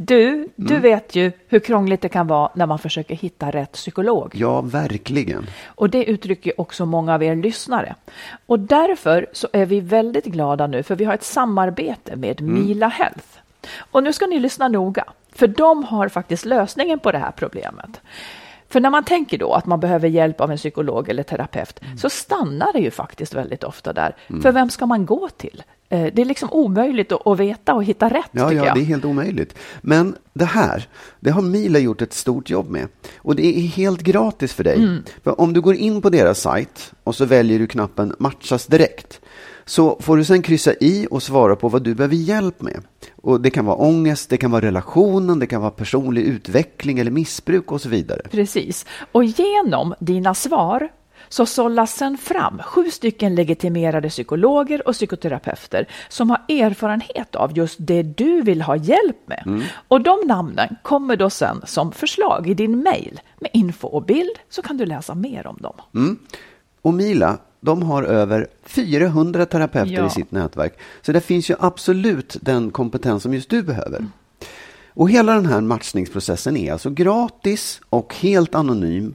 Du, du vet ju hur krångligt det kan vara när man försöker hitta rätt psykolog. Ja, verkligen. Och det uttrycker också många av er lyssnare. Och därför så är vi väldigt glada nu för vi har ett samarbete med Mila Health. Och nu ska ni lyssna noga, för de har faktiskt lösningen på det här problemet. För när man tänker då att man behöver hjälp av en psykolog eller terapeut så stannar det ju faktiskt väldigt ofta där. För vem ska man gå till? Eh, Det är liksom omöjligt att veta och hitta rätt Ja, ja, jag. det är helt omöjligt. Men det här, det har Mila gjort ett stort jobb med. Och det är helt gratis för dig. Mm. För om du går in på deras sajt och så väljer du knappen matchas direkt. Så får du sen kryssa i och svara på vad du behöver hjälp med. Och det kan vara ångest, det kan vara relationen, det kan vara personlig utveckling eller missbruk och så vidare. Precis. Och genom dina svar så sållas sen fram sju stycken legitimerade psykologer och psykoterapeuter som har erfarenhet av just det du vill ha hjälp med. Och de namnen kommer då sen som förslag i din mail med info och bild så kan du läsa mer om dem. Och Mila, de har över 400 terapeuter Ja. i sitt nätverk. Så det finns ju absolut den kompetens som just du behöver. Och hela den här matchningsprocessen är alltså gratis och helt anonym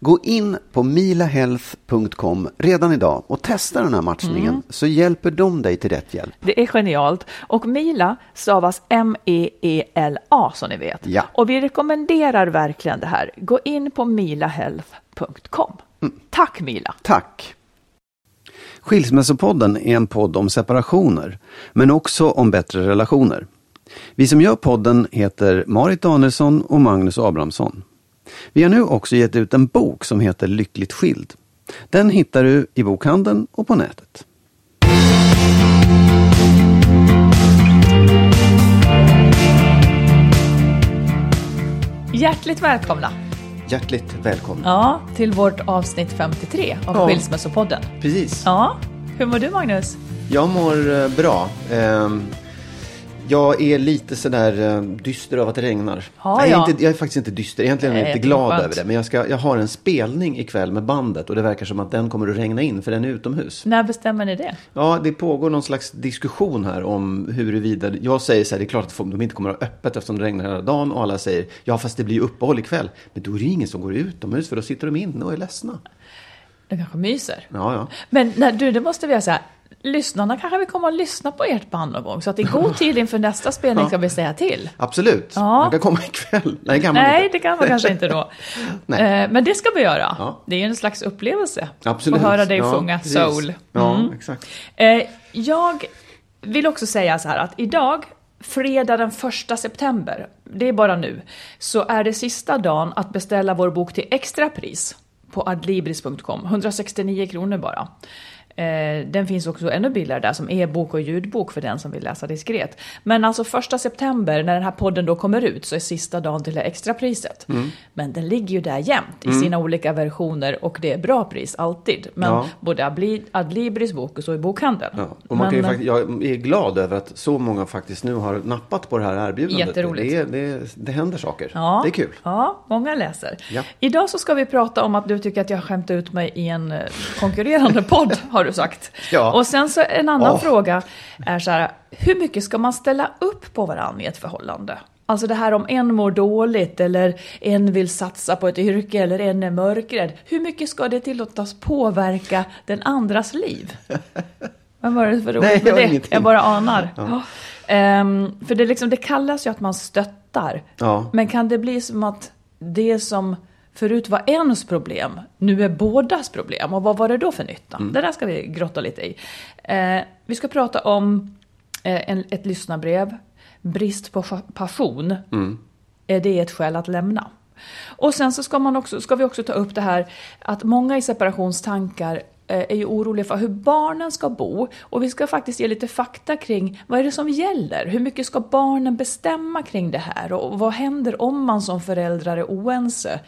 Gå in på milahealth.com redan idag och testa den här matchningen så hjälper de dig till rätt hjälp. Det är genialt. Och Mila stavas M-E-E-L-A som ni vet. Ja. Och vi rekommenderar verkligen det här. Gå in på milahealth.com. Tack Mila! Tack! Skilsmässopodden är en podd om separationer, men också om bättre relationer. Vi som gör podden heter Marit Danielsson och Magnus Abrahamsson. Vi har nu också gett ut en bok som heter Lyckligt skild. Den hittar du i bokhandeln och på nätet. Hjärtligt välkomna! Hjärtligt välkommen. Ja, till vårt avsnitt 53 av Ja. Skilsmässopodden. Precis. Ja, hur mår du Magnus? Jag mår eh, bra. Ehm, Jag är lite sådär eh, dyster av att det regnar. Ja, Nej, jag, ja. är inte, jag är faktiskt inte dyster. Egentligen är jag inte glad över det. Men jag, ska, jag har en spelning ikväll med bandet och det verkar som att den kommer att regna in för den är utomhus. När bestämmer ni det? Ja, det pågår någon slags diskussion här om huruvida... Jag säger så här, det är klart att de inte kommer att ha öppet eftersom det regnar hela dagen. Och alla säger, ja fast det blir uppehåll ikväll. Men då är det ingen som går utomhus för då sitter de inne och är ledsna. De kanske myser. Ja, ja. Men när, du, det måste vi säga. Lyssnarna kanske vill komma och lyssna på ert band någon gång. Så att i god tid inför nästa spelning ska vi säga till. Absolut. Ja. Man kan komma ikväll. Nej, kan man Nej, inte. det kan man kanske inte då. Nej. Eh, Men det ska vi göra. Ja. Det är ju en slags upplevelse. Absolut. Att höra dig Ja, sjunga precis. soul. Ja, Mm. exakt. Eh, Jag vill också säga så här att idag, fredag den 1 september, det är bara nu, så är det sista dagen att beställa vår bok till extrapris på adlibris.com. 169 kronor bara. Eh, den finns också ännu billigare där som e-bok och ljudbok för den som vill läsa diskret. Men alltså första september när den här podden då kommer ut så är sista dagen till det extrapriset. Mm. Men den ligger ju där jämt i sina olika versioner och det är bra pris alltid. Men Ja. både Adli- Adlibris bok och så i bokhandeln. Ja, och man kan ju Men, jag är glad över att så många faktiskt nu har nappat på det här erbjudandet. Jätteroligt. Det, det, det händer saker. Ja, Det är kul. Ja, många läser. Ja. Idag så ska vi prata om att du tycker att jag skämt ut mig i en eh, konkurrerande podd, har du sagt. Ja. Och sen så en annan Åh. fråga är så här, hur mycket ska man ställa upp på varandra i ett förhållande? Alltså det här om en mår dåligt eller en vill satsa på ett yrke eller en är mörkrädd. Hur mycket ska det tillåtas påverka den andras liv? Vad var det för roligt Nej, med jag har det? ingenting. Jag bara anar. Ja. Ehm, för det, liksom, det kallas ju att man stöttar. Ja. Men kan det bli som att det som förut var ens problem, nu är bådas problem? Och vad var det då för nytta? Mm. Det där ska vi grotta lite i. Eh, vi ska prata om eh, en, ett lyssnarbrev. Brist på passion. Mm. Är det ett skäl att lämna? Och sen så ska, man också, ska vi också ta upp det här att många i separationstankar är ju oroliga för hur barnen ska bo. Och vi ska faktiskt ge lite fakta kring vad är det som gäller? Hur mycket ska barnen bestämma kring det här? Och vad händer om man som föräldrar är oense?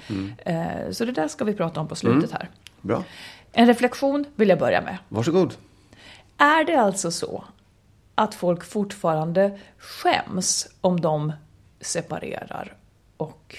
Eh, Så det där ska vi prata om på slutet här. Bra. En reflektion vill jag börja med. Varsågod. Är det alltså så att folk fortfarande skäms om de separerar och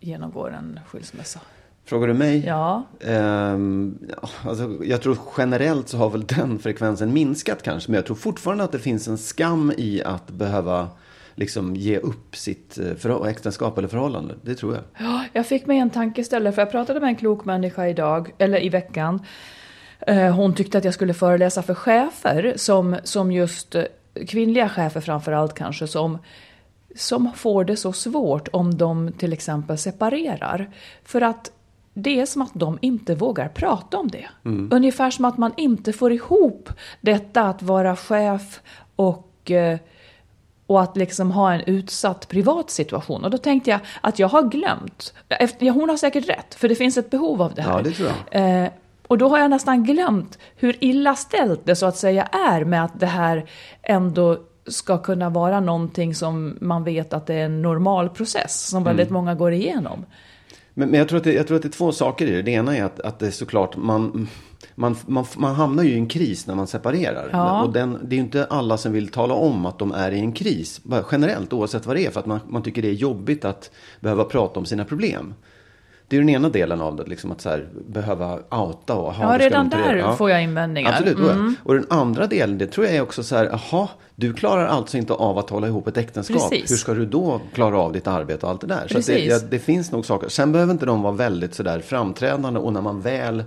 genomgår en skilsmässa? Frågar du mig? Ja. Ja, alltså, jag tror generellt så har väl den frekvensen minskat kanske. Men jag tror fortfarande att det finns en skam i att behöva liksom ge upp sitt eh, förhå- äktenskap eller förhållande. Det tror jag. Ja, jag fick mig en tankeställare för jag pratade med en klok människa idag, eller i veckan. Eh, Hon tyckte att jag skulle föreläsa för chefer, som, som just eh, kvinnliga chefer framför allt kanske, som, som får det så svårt om de till exempel separerar. För att det är som att de inte vågar prata om det. Ungefär som att man inte får ihop detta att vara chef och eh, och att liksom ha en utsatt privat situation. Och då tänkte jag att jag har glömt. Efter, hon har säkert rätt, för det finns ett behov av det här. Ja, det tror jag. Eh, och då har jag nästan glömt hur illa ställt det så att säga är med att det här ändå ska kunna vara någonting som man vet att det är en normal process som väldigt många går igenom. Men, men jag, tror att det, jag tror att det är två saker i det. Det ena är att, att det är såklart man, man, man, man hamnar ju i en kris när man separerar. Ja. Och den, det är ju inte alla som vill tala om att de är i en kris. Generellt oavsett vad det är. För att man, man tycker det är jobbigt att behöva prata om sina problem. Det är den ena delen av det, liksom att så här, behöva outa och ha Ja, redan där får jag invändningar. Absolut. Mm. Och den andra delen, det tror jag är också så här, jaha, du klarar alltså inte av att hålla ihop ett äktenskap. Precis. Hur ska du då klara av ditt arbete och allt det där? Så att det, Precis. ja, det finns nog saker. Sen behöver inte de vara väldigt sådär framträdande och när man väl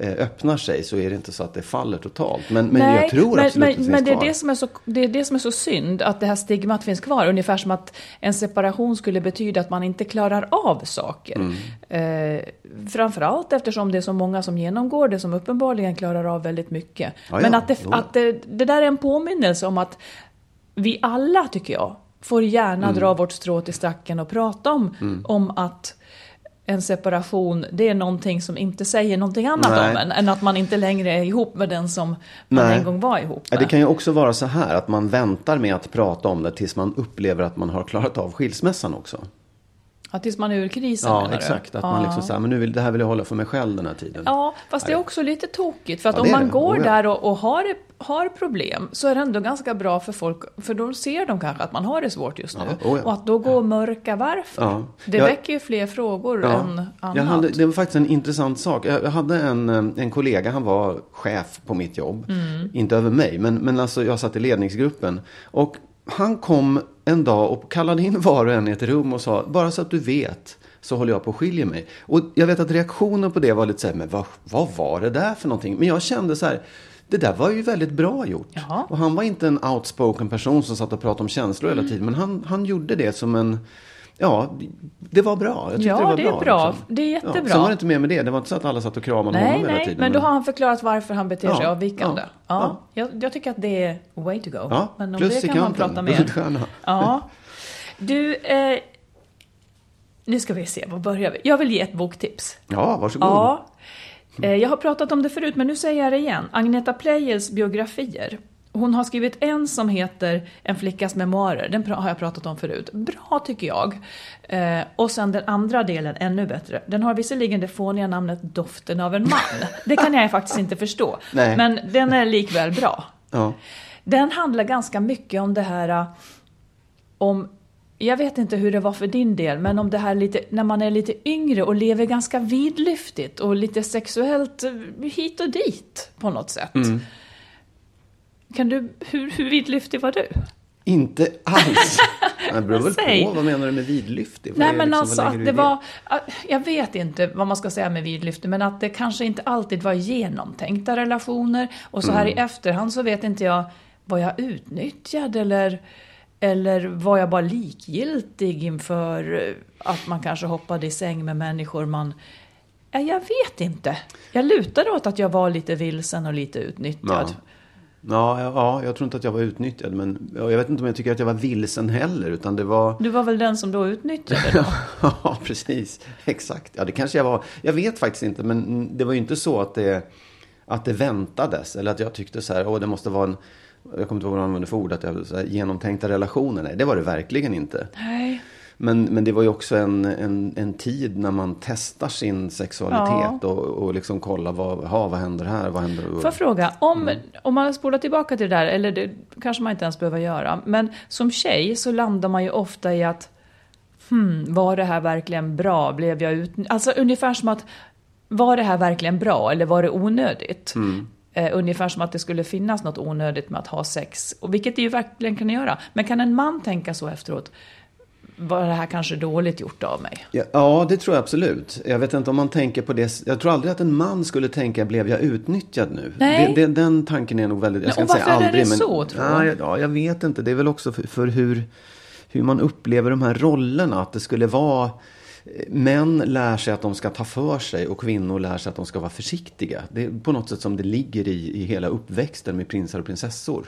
öppnar sig så är det inte så att det faller totalt. Men, men jag tror men, absolut men, att det finns men det är kvar. det, som är så, det är det som är så synd, att det här stigmat finns kvar. Ungefär som att en separation skulle betyda att man inte klarar av saker. Mm. Eh, framförallt eftersom det är så många som genomgår det som uppenbarligen klarar av väldigt mycket. Ja, men ja. att, det, att det, det där är en påminnelse om att vi alla, tycker jag, får gärna Mm. dra vårt strå till stacken och prata om, om att en separation, det är någonting som inte säger någonting annat Nej. om en, än att man inte längre är ihop med den som man Nej. en gång var ihop med. det kan ju också vara så här att man väntar med att prata om det tills man upplever att man har klarat av skilsmässan också. Ja, tills man är ur krisen Ja, menar du? exakt. Att ja. man liksom säger, men nu vill, det här vill jag hålla för mig själv den här tiden. Ja, fast det är också lite tokigt. För att Ja, om man det. går Oh, ja. där och, och har, har problem så är det ändå ganska bra för folk. För då ser de kanske att man har det svårt just nu. Oh. Och att då gå och mörka varför. Det Jag- väcker ju fler frågor än annat. Hade, det var faktiskt en intressant sak. Jag, jag hade en, eh, en kollega, han var chef på mitt jobb. Mm. Inte över mig, men, men alltså jag satt i ledningsgruppen. Och han kom en dag och kallade in var och en i ett rum och sa, bara så att du vet så håller jag på att skilja mig. Och jag vet att reaktionen på det var lite så här, men vad, vad var det där för någonting? Men jag kände så här, det där var ju väldigt bra gjort. Jaha. Och han var inte en outspoken person som satt och pratade om känslor hela tiden. Men han, han gjorde det som en, ja, det var bra. Jag tyckte Ja, det var det är bra. bra. liksom. Det är jättebra. Ja, sen var det inte mer med det. Det var inte så att alla satt och kramade Nej, honom hela nej, tiden. men då har han förklarat varför han beter sig Ja, avvikande. ja, Ja, ja. Jag, jag tycker att det är way to go. Ja, men om plus det kan man prata mer. Ja. Du, eh, nu ska vi se, var börjar vi? Jag vill ge ett boktips. Ja, varsågod. Ja. Eh, Jag har pratat om det förut, men nu säger jag det igen. Agneta Pleijels biografier. Hon har skrivit en som heter En flickas memoarer. Den har jag pratat om förut. Bra tycker jag. Eh, och sen den andra delen, ännu bättre. Den har visserligen det fåniga namnet Doften av en man. Det kan jag faktiskt inte förstå. Nej. Men den är likväl bra. Ja. Den handlar ganska mycket om det här äh, om jag vet inte hur det var för din del, men om det här lite, när man är lite yngre och lever ganska vidlyftigt och lite sexuellt eh, hit och dit på något sätt. Kan du, hur, hur vidlyftig var du? Inte alls. Det beror väl Säg. på. Vad menar du med vidlyftig? Vad Nej men liksom- alltså vad att det var, jag vet inte vad man ska säga med vidlyftig, men att det kanske inte alltid var genomtänkta relationer. Och så här Mm. i efterhand så vet inte jag, var jag utnyttjad eller, eller var jag bara likgiltig inför eh, att man kanske hoppade i säng med människor man... Ja, jag vet inte. Jag lutar åt att jag var lite vilsen och lite utnyttjad. Ja. Ja, ja, ja, jag tror inte att jag var utnyttjad. Men ja, jag vet inte om jag tycker att jag var vilsen heller. Utan det var... Du var väl den som då utnyttjade då? Ja, precis. Exakt. Ja, det kanske jag var. Jag vet faktiskt inte. Men det var ju inte så att det, att det väntades. Eller att jag tyckte så här, åh, det måste vara en... Jag kommer inte ihåg vad jag använde för ord. Att jag, så här, genomtänkta relationer. Nej, det var det verkligen inte. Nej. Men, men det var ju också en, en, en tid när man testar sin sexualitet och, och liksom kollar vad, ha, vad händer här, vad händer... Får jag fråga, om, om man spolar tillbaka till det där, eller det kanske man inte ens behöver göra, men som tjej så landar man ju ofta i att hmm, var det här verkligen bra? Blev jag ut... Alltså ungefär som att var det här verkligen bra eller var det onödigt? Eh, ungefär som att det skulle finnas något onödigt med att ha sex, och vilket det ju verkligen kan göra. Men kan en man tänka så efteråt? Var det här kanske dåligt gjort av mig? Ja, ja, det tror jag absolut. Jag vet inte om man tänker på det. Jag tror aldrig att en man skulle tänka, blev jag utnyttjad nu? Nej. Det, det, den tanken är nog väldigt... Jag ska och inte säga varför är aldrig, det men... så, tror ja, jag- ja, jag vet inte. Det är väl också för, för hur, hur man upplever de här rollerna. Att det skulle vara... Män lär sig att de ska ta för sig och kvinnor lär sig att de ska vara försiktiga. Det är på något sätt som det ligger i, i hela uppväxten med prinsar och prinsessor.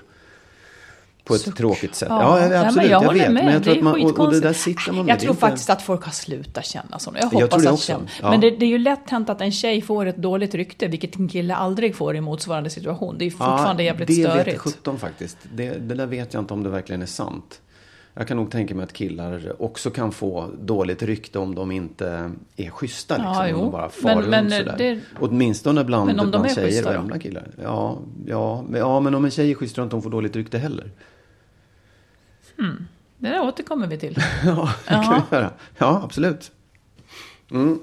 På ett Suck. tråkigt sätt. Ja, Ja, absolut. jag jag, håller vet. med. Men jag tror Det är att man, och, och det där sitter man med. Jag Det tror inte- faktiskt att folk har slutat känna så. Jag Jag hoppas tror det att känna. Ja. Men det, det är ju lätt hänt att en tjej får ett dåligt rykte, vilket en kille aldrig får i motsvarande situation. Det är ju fortfarande jävligt det störigt. vet 17 faktiskt. Det, det där vet jag inte om det verkligen är sant. Jag kan nog tänka mig att killar också kan få dåligt rykte om de inte är schyssta. Liksom, Ja, om de bara far Men- men, sådär. det- Åtminstone bland, Men om de är tjejer schyssta och gamla killar. Ja, ja, men, ja, men om en tjej är schysst tror jag inte hon får dåligt rykte heller. Det där återkommer vi till. Ja, det kan vi göra. Ja, absolut. Mm.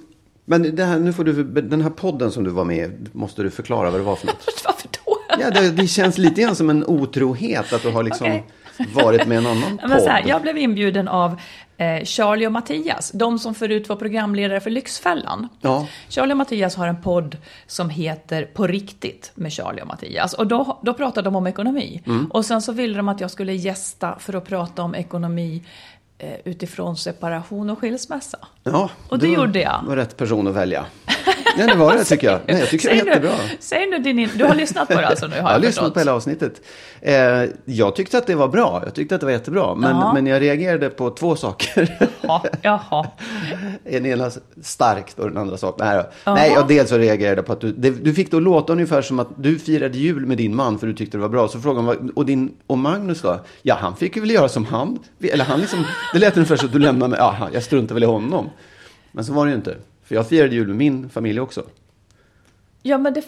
Men det här, nu får du, den här podden som du var med i, måste du förklara vad det var för något. Varför då? Ja, det, det känns lite grann som en otrohet att du har liksom Okej. Varit med i en annan Ja, Men så här, podd. jag blev inbjuden av eh, Charlie och Mattias, de som förut var programledare för Lyxfällan. Ja. Charlie och Mattias har en podd som heter På riktigt med Charlie och Mattias. Och då, då pratade de om ekonomi. Mm. Och sen så ville de att jag skulle gästa för att prata om ekonomi eh, utifrån separation och skilsmässa. Ja, Och det gjorde jag. var rätt person att välja. Nej, det var det tycker jag. Nej, jag tycker det är Säg nu- jättebra. Säg nu din... in- Du har lyssnat på det alltså nu, har Jag jag, har lyssnat på hela avsnittet. Eh, jag tyckte att det var bra. Jag tyckte att det var jättebra. Men, Ja. men jag reagerade på två saker. Ja, jaha. Den ena starkt och den andra sak. Nej, då. Jaha. Nej jag dels så reagerade jag på att du, det, du fick att låta ungefär som att du firade jul med din man för du tyckte det var bra. Så frågade man, och, din, och Magnus då? Ja, han fick ju väl göra som han. Eller han liksom, det lät ungefär så att du lämnade mig. Ja, jag struntar väl i honom. Men så var det ju inte. För jag firade jul med min familj också. Ja, men det...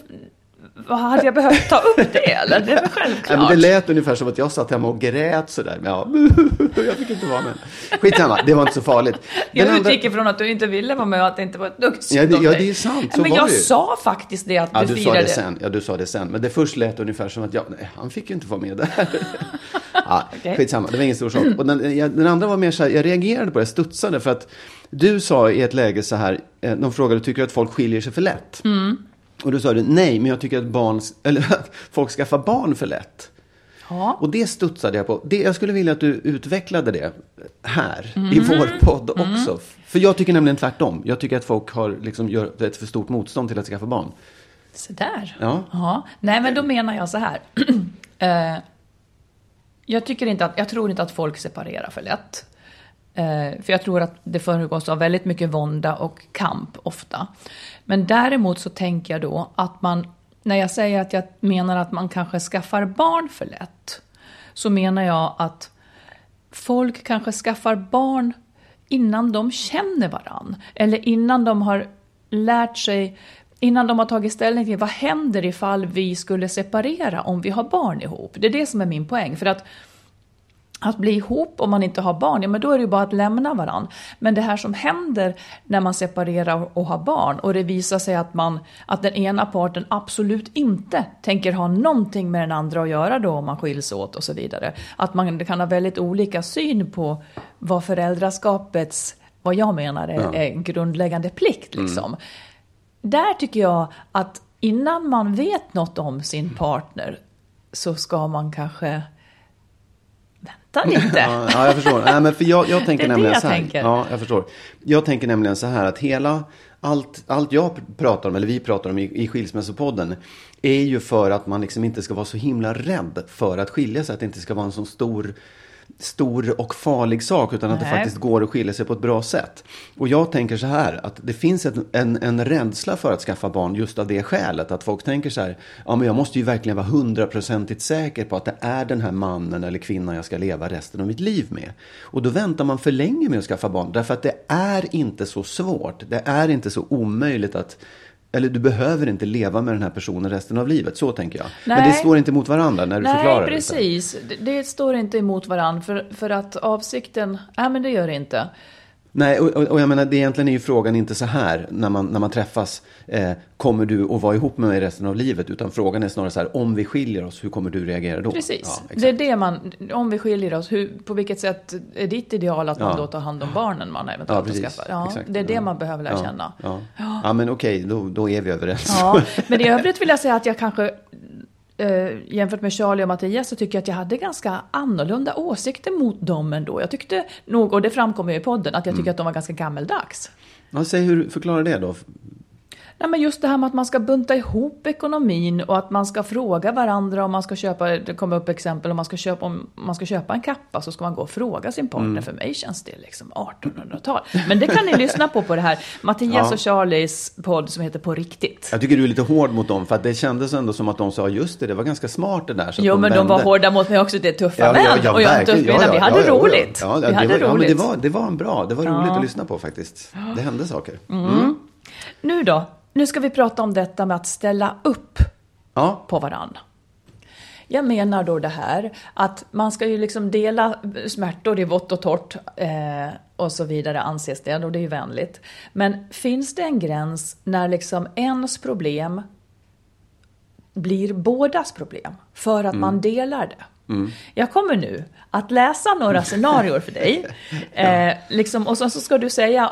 Vad, hade jag behövt ta upp det eller? Det är väl självklart. men det lät ungefär som att jag satt hemma och grät sådär. Men ja, jag fick inte vara med. Skitsamma, det var inte så farligt. Den Jag andra- utgick ifrån att du inte ville vara med och att det inte var ett dugg Ja, det- ja, det är sant. Så Men var jag det sa faktiskt det att Ja, du, du sa firade. det sen. Ja, du sa det sen. Men det först lät ungefär som att jag, nej, han fick ju inte vara med där. ja, Okej. Skitsamma, det var ingen stor sak. Och den, den andra var mer så här, jag reagerade på det, jag studsade för att du sa i ett läge så här, eh, de frågade, tycker du att folk skiljer sig för lätt? Mm. Och du sa du, nej, men jag tycker att barn, eller att folk skaffar barn för lätt. Ja. Och det studsade jag på. Det, jag skulle vilja att du utvecklade det här, i Mm. vår podd också. För jag tycker nämligen tvärtom. Jag tycker att folk har liksom gör ett för stort motstånd till att skaffa barn. Så där. Ja. Nej, men då menar jag så här. Eh, jag, tycker inte att, jag tror inte att folk separerar för lätt. Eh, för jag tror att det föregås av väldigt mycket vånda och kamp ofta. Men däremot så tänker jag då att man, när jag säger att jag menar att man kanske skaffar barn för lätt, så menar jag att folk kanske skaffar barn innan de känner varann. Eller innan de har lärt sig, innan de har tagit ställning till vad händer ifall vi skulle separera om vi har barn ihop. Det är det som är min poäng. För att att bli ihop om man inte har barn, ja men då är det ju bara att lämna varandra. Men det här som händer när man separerar och har barn och det visar sig att, man, att den ena parten absolut inte tänker ha någonting med den andra att göra då om man skiljs åt och så vidare. Att man kan ha väldigt olika syn på vad föräldraskapets, vad jag menar är, ja. är grundläggande plikt liksom. Mm. Där tycker jag att innan man vet något om sin partner så ska man kanske vänta lite. ja, jag förstår. Nej, men för jag, jag tänker det är nämligen det jag så här. Tänker. Ja, jag förstår. Jag tänker nämligen så här att hela, allt, allt jag pratar om, eller vi pratar om i, i Skilsmässopodden, är ju för att man liksom inte ska vara så himla rädd för att skilja sig. Att det inte ska vara en så stor stor och farlig sak utan att Nej. det faktiskt går att skilja sig på ett bra sätt. Och jag tänker så här att det finns en, en, en rädsla för att skaffa barn just av det skälet att folk tänker så här, ja men jag måste ju verkligen vara hundraprocentigt säker på att det är den här mannen eller kvinnan jag ska leva resten av mitt liv med. Och då väntar man för länge med att skaffa barn därför att det är inte så svårt. Det är inte så omöjligt att eller du behöver inte leva med den här personen resten av livet. Så tänker jag. Nej. Men det står inte emot varandra när du Nej, förklarar precis. det. Nej, precis. Det står inte emot varandra. För, för att avsikten, nej men det gör det inte. Nej, och, och, jag menar, det egentligen är ju frågan inte så här när man, när man träffas. Eh, kommer du att vara ihop med mig resten av livet? Utan frågan är snarare så här, om vi skiljer oss, hur kommer du reagera då? Precis, ja, det är det man, om vi skiljer oss, hur, på vilket sätt är ditt ideal att man ja. då tar hand om barnen man eventuellt ja, precis, skaffar? Ja, exakt. det är det man behöver lära känna. Ja, men okej, då, då är vi överens. Ja, men i övrigt vill jag säga att jag kanske eh, jämfört med Charlie och Mattias så tycker jag att jag hade ganska annorlunda åsikter mot dem ändå. Jag tyckte nog, och det framkommer ju i podden, att jag tycker mm. att de var ganska gammeldags. Ja, säg hur, förklara det då. Nej, men just det här med att man ska bunta ihop ekonomin och att man ska fråga varandra om man ska köpa, det kommer upp exempel, om man ska köpa, om man ska köpa en kappa så ska man gå och fråga sin partner. Mm. För mig känns det liksom 1800-tal. Men det kan ni lyssna på på det här Mattias ja. och Charlies podd som heter På riktigt. Jag tycker du är lite hård mot dem för att det kändes ändå som att de sa just det, det var ganska smart det där. Så jo, de men vände. de var hårda mot mig också, det är tuffa ja, män. Ja, ja, och jag är tuff kvinna, vi hade roligt. Ja, vi hade var, roligt. det, var, det var en bra, det var roligt att lyssna på faktiskt. Det hände saker. Mm. Mm. Nu då, nu ska vi prata om detta med att ställa upp ja. på varandra. Jag menar då det här att man ska ju liksom dela smärtor i vått och torrt eh, och så vidare anses det och det är ju vänligt. Men finns det en gräns när liksom ens problem blir bådas problem för att mm. man delar det? Mm. Jag kommer nu att läsa några scenarier för dig. Eh, liksom, och så, så ska du säga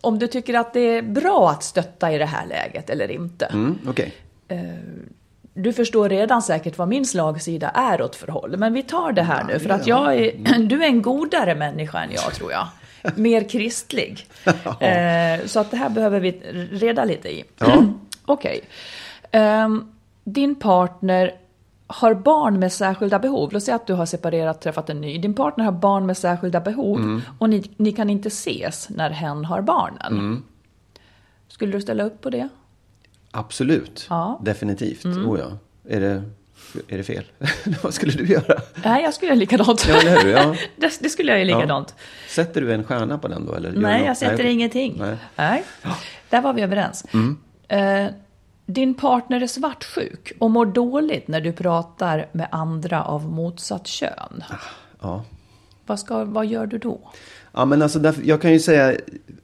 om du tycker att det är bra att stötta i det här läget eller inte. Mm, okay. Eh, du förstår redan säkert vad min slagsida är åt förhåll. Men vi tar det här ja, nu, för att jag är, du är en godare människa än jag, tror jag. Mer kristlig. Eh, så att det här behöver vi reda lite i. Ja. Okej. Okay. Ehm, din partner har barn med särskilda behov, låt säga att du har separerat, träffat en ny, din partner har barn med särskilda behov mm. och ni, ni, kan inte ses när hen har barnen. Mm. Skulle du ställa upp på det? Absolut, ja. definitivt. Mm. Oh ja. Är det, är det fel? Vad skulle du göra? Nej, jag skulle göra likadant. Ja, eller hur? Ja. det, det, skulle jag göra likadant. Ja. Sätter du en stjärna på den då? Eller Nej, jag sätter Nej. ingenting. Nej. Nej. Där var vi överens. Mm. Uh, din partner är svartsjuk och mår dåligt när du pratar med andra av motsatt kön. Ja. Vad, ska, vad gör du då? Ja, men alltså, därför, jag kan ju säga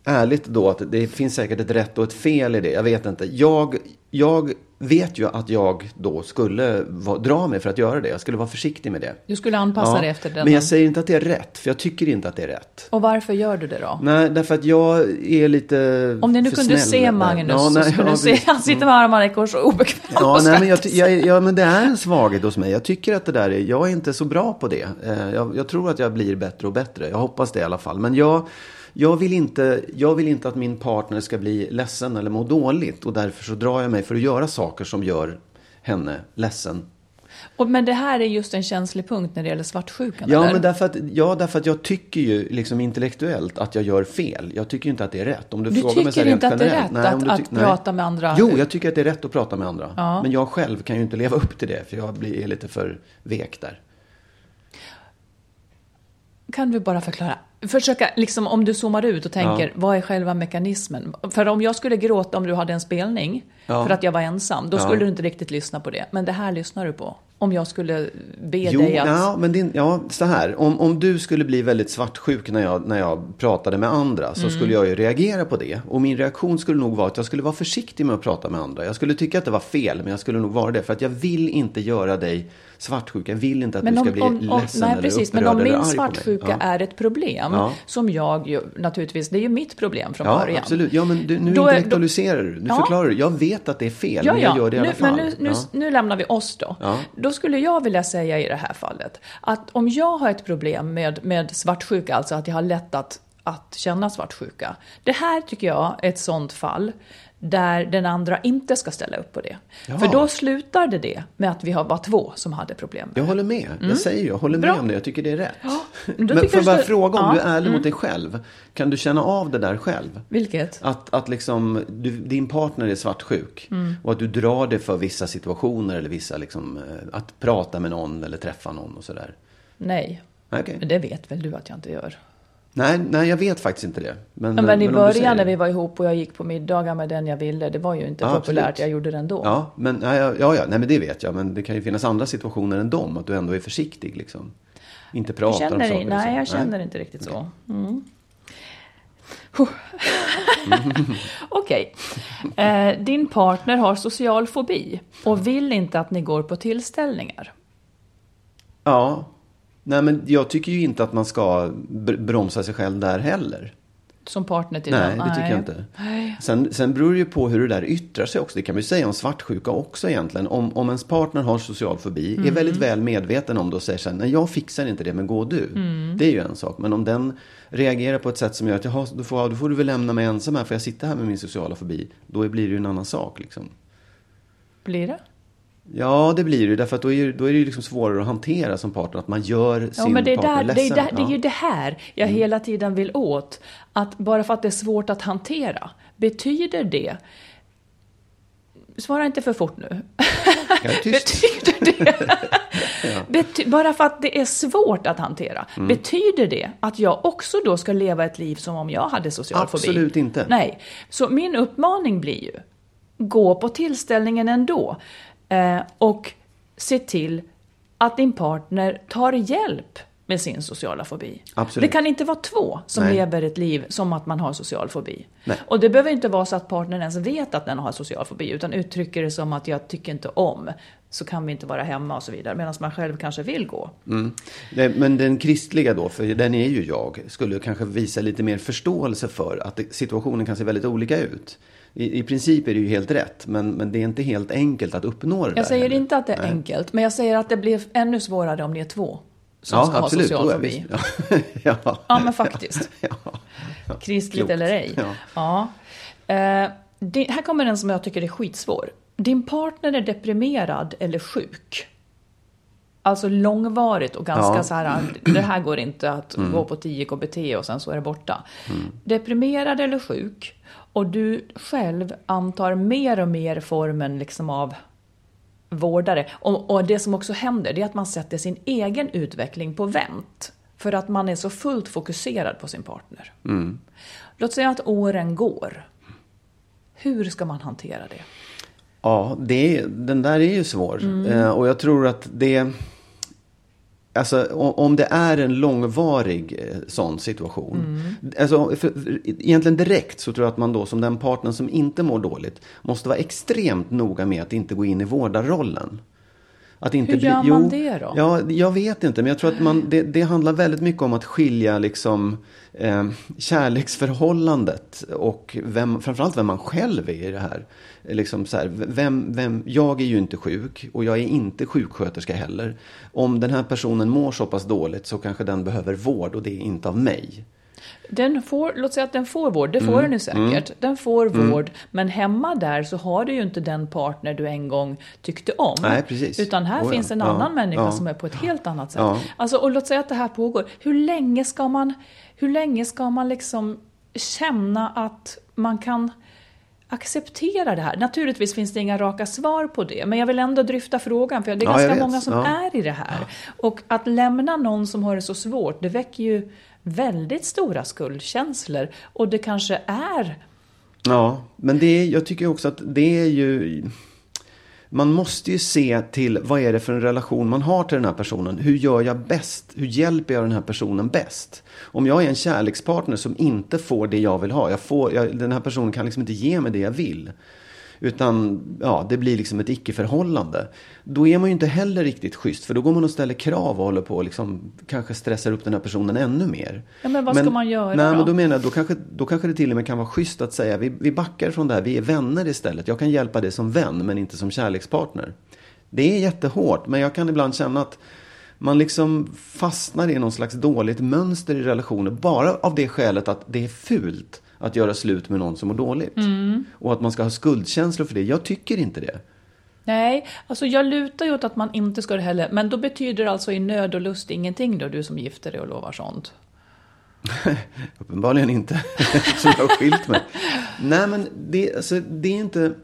ärligt då att det finns säkert ett rätt och ett fel i det. Jag vet inte. Jag, jag vet ju att jag då skulle va, dra mig för att göra det. Jag skulle vara försiktig med det. Du skulle anpassa ja, dig efter den? Men jag säger inte att det är rätt, för jag tycker inte att det är rätt. Och varför gör du det då? Nej, därför att jag är lite Om ni nu kunde se Magnus ja, nej, så skulle ja, du se, han sitter med armarna i kors och obekväm ja, nej, men jag, jag, ja, men det är en svaghet hos mig. Jag tycker att det där är, jag är inte så bra på det. Eh, jag, jag tror att jag blir bättre och bättre. Jag hoppas det i alla fall. Men jag jag vill, inte, jag vill inte att min partner ska bli ledsen eller må dåligt. Och därför så drar jag mig för att göra saker som gör henne ledsen. Och, men det här är just en känslig punkt när det gäller svartsjukan? Ja, eller? men därför att, ja, därför att jag tycker ju liksom intellektuellt att jag gör fel. Jag tycker ju inte att det är rätt. Om du, Du frågar mig så här tycker inte att det är rätt nej, att- du att nej. prata med andra? Jo, jag tycker att det är rätt att prata med andra. Ja. Men jag själv kan ju inte leva upp till det, för jag blir lite för vek där. Kan du bara förklara? Försöka, liksom om du zoomar ut och tänker, Ja. vad är själva mekanismen? För om jag skulle gråta om du hade en spelning, Ja. för att jag var ensam, då Ja. skulle du inte riktigt lyssna på det. Men det här lyssnar du på. Om jag skulle be Jo, dig att... ja, men din, ja, så här. Om, om du skulle bli väldigt svartsjuk när jag, när jag pratade med andra så Mm. skulle jag ju reagera på det. Och min reaktion skulle nog vara att jag skulle vara försiktig med att prata med andra. Jag skulle tycka att det var fel, men jag skulle nog vara det. För att jag vill inte göra dig svartsjuk. Jag vill inte att Men du om, ska bli om, om, ledsen nej, eller precis, men upprörd om eller min svartsjuka är ett problem, Ja. som jag ju naturligtvis, det är ju mitt problem från Ja, början. absolut. Ja, men du, nu Då intellektualiserar du. Nu Ja. förklarar du. Jag vet att det är fel, Ja, men ja. jag gör det i nu, alla fall. Men nu, nu, nu lämnar vi oss då. Då skulle jag vilja säga i det här fallet att om jag har ett problem med, med svartsjuka, alltså att jag har lätt att, att känna svartsjuka. Det här tycker jag är ett sånt fall där den andra inte ska ställa upp på det. Ja. För då slutar det med att vi har var två som hade problem. Jag håller med. Jag säger ju, jag håller Mm. Bra. med om det. Jag tycker det är rätt. men då men tycker får jag bara fråga om Ja, du är ärlig mm. mot dig själv. Kan du känna av det där själv? Vilket? Att, att liksom, du, din partner är svartsjuk Mm. och att du drar det för vissa situationer eller vissa liksom, eh, att prata med någon eller träffa någon och sådär. Nej. Okej. Men det vet väl du att jag inte gör? Nej, nej, jag vet faktiskt inte det. Men, Men, i om du början när vi var ihop och jag gick på middagar med den jag ville, det var ju inte Ja, populärt, absolut. jag gjorde det ändå. Ja, men, ja, ja, ja, nej men det vet jag. Men det kan ju finnas andra situationer än dem. Att du ändå är försiktig liksom. Inte Jag pratar om känner, saker. och nej, så. jag känner inte riktigt så. Mm. Okej. Eh, din partner har social fobi och vill inte att ni går på tillställningar. Ja. Nej, men jag tycker ju inte att man ska br- bromsa sig själv där heller. Som partner till Nej, någon. det tycker jag inte. Nej. Sen, sen beror det ju på hur det där yttrar sig också. Det kan man ju säga om svartsjuka också egentligen. Om, om ens partner har social fobi, Mm. är väldigt väl medveten om det och säger så här, nej jag fixar inte det, men gå du. Mm. Det är ju en sak. Men om den reagerar på ett sätt som gör att, jaha, då får, då får du väl lämna mig ensam här, för jag sitter här med min sociala fobi. Då blir det ju en annan sak liksom. Blir det? Ja, det blir det. Därför att då är, då är det ju liksom svårare att hantera som partner. Att man gör sin Ja, men det är, partner där, det, är ledsen. där, det är Ja. ju det här jag hela tiden vill åt. Att bara för att det är svårt att hantera, betyder det... Svara inte för fort nu. Betyder det, bety, bara för att det är svårt att hantera, Mm. betyder det att jag också då ska leva ett liv som om jag hade social fobi? Absolut inte. Nej. Så min uppmaning blir ju, gå på tillställningen ändå. Eh, och se till att din partner tar hjälp med sin sociala fobi. Absolut. Det kan inte vara två som Nej. lever ett liv som att man har social fobi. Nej. Och det behöver inte vara så att partnern ens vet att den har social fobi, utan uttrycker det som att jag tycker inte om, så kan vi inte vara hemma och så vidare, medan man själv kanske vill gå. Mm. Men den kristliga då, för den är ju jag, skulle kanske visa lite mer förståelse för att situationen kan se väldigt olika ut. I, I princip är det ju helt rätt, men, men det är inte helt enkelt att uppnå det där Jag säger heller. inte att det är Nej. enkelt, men jag säger att det blir ännu svårare om ni är två som Ja, ska absolut. ha social ja, fobi. Ja. ja. Ja, men faktiskt. Ja. Ja. Kristligt Klokt. eller ej. Ja. Eh, det, här kommer en som jag tycker är skitsvår. Din partner är deprimerad eller sjuk. Alltså långvarigt och ganska Ja. så här, det här går inte att gå på 10 KBT och sen så är det borta. Deprimerad eller sjuk och du själv antar mer och mer formen liksom av vårdare. Och, och det som också händer det är att man sätter sin egen utveckling på vänt. För att man är så fullt fokuserad på sin partner. Låt säga att åren går. Hur ska man hantera det? Ja, det den där är ju svår. Eh, och jag tror att det... Alltså om det är en långvarig eh, sån situation. Alltså, för, för, egentligen direkt så tror jag att man då som den partner som inte mår dåligt måste vara extremt noga med att inte gå in i vårdarrollen. Att inte Hur gör man det då? Ja, jag vet inte, men jag tror att man, det, det handlar väldigt mycket om att skilja liksom, eh, kärleksförhållandet och vem, framförallt vem man själv är i det här. Liksom så här, vem, vem, jag är ju inte sjuk och jag är inte sjuksköterska heller. Om den här personen mår så pass dåligt så kanske den behöver vård och det är inte av mig. Den får, låt säga att den får vård, det får Mm. den ju säkert. Den får vård, men hemma där så har du ju inte den partner du en gång tyckte om. Nej, precis. Utan här Oh ja. finns en Ja, annan människa ja. som är på ett helt annat sätt. Ja. Alltså, och låt säga att det här pågår. Hur länge ska man, hur länge ska man liksom känna att man kan acceptera det här? Naturligtvis finns det inga raka svar på det, men jag vill ändå dryfta frågan, för det är Ja, ganska många som Ja. är i det här. Och att lämna någon som har det så svårt, det väcker ju väldigt stora skuldkänslor. Och det kanske är Ja, men det jag tycker också att det är ju... Man måste ju se till vad är det för en relation man har till den här personen. Hur gör jag bäst? Hur hjälper jag den här personen bäst? Om jag är en kärlekspartner som inte får det jag vill ha. Jag får, jag, den här personen kan liksom inte ge mig det jag vill. Utan ja, det blir liksom ett icke-förhållande. Då är man ju inte heller riktigt schysst. För då går man och ställer krav och håller på och liksom, kanske stressar upp den här personen ännu mer. Ja, men vad ska man göra nej, då? Men då menar jag, då kanske, då kanske det till och med kan vara schysst att säga vi, vi backar från det här, vi är vänner istället. Jag kan hjälpa dig som vän men inte som kärlekspartner. Det är jättehårt men jag kan ibland känna att man liksom fastnar i någon slags dåligt mönster i relationer. Bara av det skälet att det är fult att göra slut med någon som mår dåligt. Mm. Och att man ska ha skuldkänslor för det. Jag tycker inte det. Nej, alltså jag lutar ju åt att man inte ska det heller. Men då betyder alltså i nöd och lust ingenting då, du som gifter dig och lovar sånt? Uppenbarligen inte, eftersom jag har skilt mig. Nej, men det, alltså, det är inte...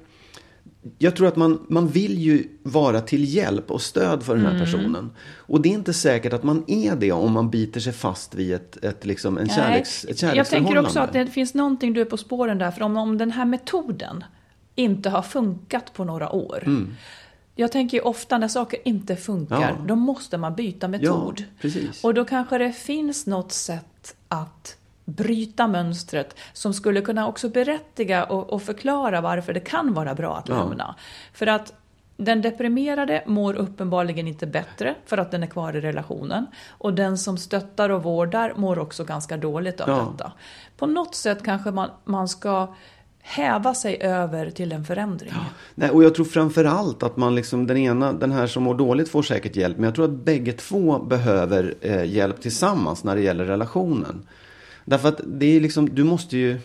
Jag tror att man, man vill ju vara till hjälp och stöd för den Mm. här personen. Och det är inte säkert att man är det om man biter sig fast vid ett, ett, liksom, en kärleks, ett jag kärleksförhållande. tänker också att det finns någonting du är på spåren där. För om, om den här metoden inte har funkat på några år. Jag tänker ju ofta när saker inte funkar, Mm. Ja. då måste man byta metod. Ja. Och då kanske det finns något sätt att bryta mönstret som skulle kunna också berättiga och, och förklara varför det kan vara bra att Ja. lämna. För att den deprimerade mår uppenbarligen inte bättre för att den är kvar i relationen. Och den som stöttar och vårdar mår också ganska dåligt av Ja. detta. På något sätt kanske man, man ska häva sig över till en förändring. Nej, och jag tror framför allt att man liksom, den ena, den här som mår dåligt får säkert hjälp. Men jag tror att bägge två behöver eh, hjälp tillsammans när det gäller relationen. Därför att det är liksom, du måste ju...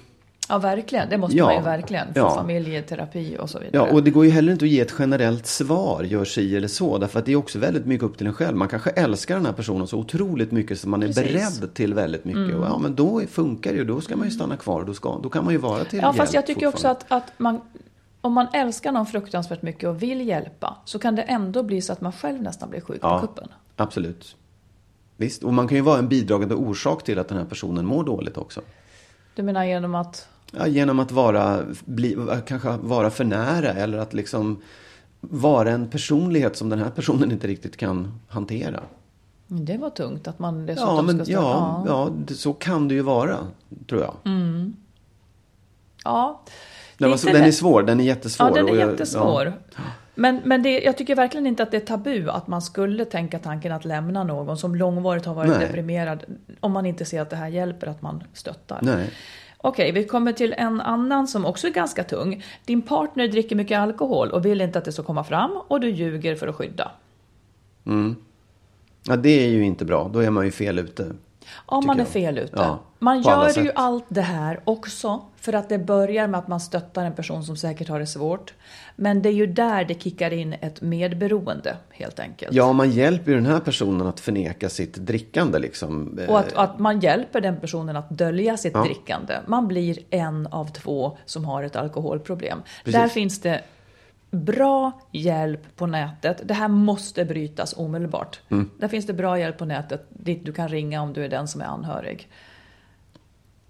Ja, verkligen. Det måste Ja. man ju verkligen. För Ja. familjeterapi och så vidare. Ja, och det går ju heller inte att ge ett generellt svar, gör si eller så. Därför att det är också väldigt mycket upp till en själv. Man kanske älskar den här personen så otroligt mycket så man är Precis. Mm. beredd till väldigt mycket. Och ja, men då funkar det ju. Då ska man ju stanna kvar. Då, ska, då kan man ju vara till Ja, fast hjälp jag tycker också att, att man, om man älskar någon fruktansvärt mycket och vill hjälpa, så kan det ändå bli så att man själv nästan blir sjuk Ja. på kuppen. Absolut. Visst, och man kan ju vara en bidragande orsak till att den här personen mår dåligt också. Du menar genom att... Ja, genom att vara, bli, kanske vara för nära eller att liksom vara en personlighet som den här personen inte riktigt kan hantera. Det var tungt att man dessutom Ja, men ska stå... ja, ja, så kan det ju vara, tror jag. ja. Det Den, var den är svår, den är jättesvår. Ja, den är och jag- jättesvår. Men, men det, jag tycker verkligen inte att det är tabu att man skulle tänka tanken att lämna någon som långvarigt har varit Nej. deprimerad. Om man inte ser att det här hjälper, att man stöttar. Nej. Okej, vi kommer till en annan som också är ganska tung. Din partner dricker mycket alkohol och vill inte att det ska komma fram och du ljuger för att skydda. Ja, det är ju inte bra. Då är man ju fel ute. Om man är fel ute. Ja, man gör ju allt det här också för att det börjar med att man stöttar en person som säkert har det svårt. Men det är ju där det kickar in ett medberoende helt enkelt. Ja, man hjälper ju den här personen att förneka sitt drickande liksom. Och att, att man hjälper den personen att dölja sitt drickande. Man blir en av två som har ett alkoholproblem. Precis. Där finns det bra hjälp på nätet. Det här måste brytas omedelbart. Mm. Där finns det bra hjälp på nätet dit du kan ringa om du är den som är anhörig.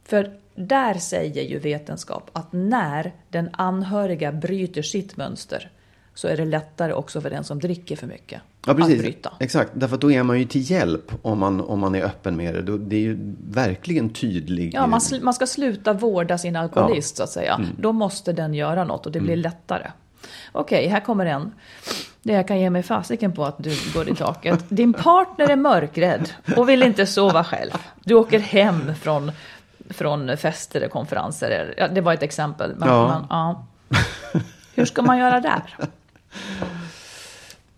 För där säger ju vetenskap att när den anhöriga bryter sitt mönster så är det lättare också för den som dricker för mycket Ja, att precis. bryta. Exakt, därför att då är man ju till hjälp om man, om man är öppen med det. Det är ju verkligen tydlig... Ja, man, man ska sluta vårda sin alkoholist Ja. Mm. så att säga. Då måste den göra något och det blir lättare. Okej, här kommer en. Det jag kan ge mig fasiken på att du går i taket. Din partner är mörkrädd och vill inte sova själv. Du åker hem från, från fester eller konferenser. Ja, det var ett exempel. Men, Ja. Men, ja. Hur ska man göra där?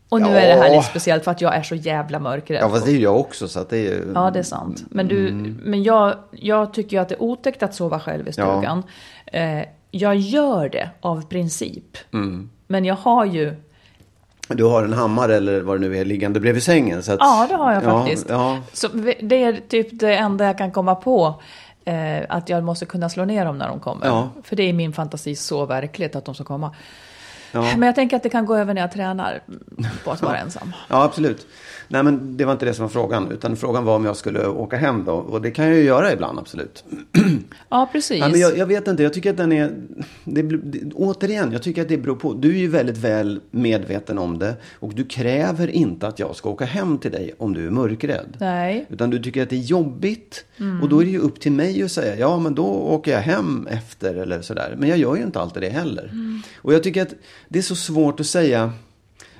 Och nu Ja. är det här lite speciellt för att jag är så jävla mörkrädd. Ja, fast det är ju jag också så att det är. Ja, det är sant. Men, du, men jag, jag tycker ju att det är otäckt att sova själv i stugan. Eh, jag gör det av princip. Men jag har ju... Du har en hammare eller vad det nu är liggande bredvid sängen. Så att, Ja, det har jag Ja, faktiskt. Ja, Så vi- det är typ det enda jag kan komma på. Eh, att jag måste kunna slå ner dem när de kommer. Ja. För det är min fantasi så verkligt att de ska komma. Ja. Men jag tänker att det kan gå över när jag tränar på att vara ensam. ja, absolut. Nej, men det var inte det som var frågan. Utan frågan var om jag skulle åka hem då. Och det kan jag ju göra ibland, absolut. Ja, precis. Ja, men jag, jag vet inte, jag tycker att den är... Det, det, återigen, jag tycker att det beror på. Du är ju väldigt väl medveten om det. Och du kräver inte att jag ska åka hem till dig om du är mörkrädd. Nej. Utan du tycker att det är jobbigt. Och då är det ju upp till mig att säga, ja men då åker jag hem efter eller sådär. Men jag gör ju inte alltid det heller. Och jag tycker att det är så svårt att säga,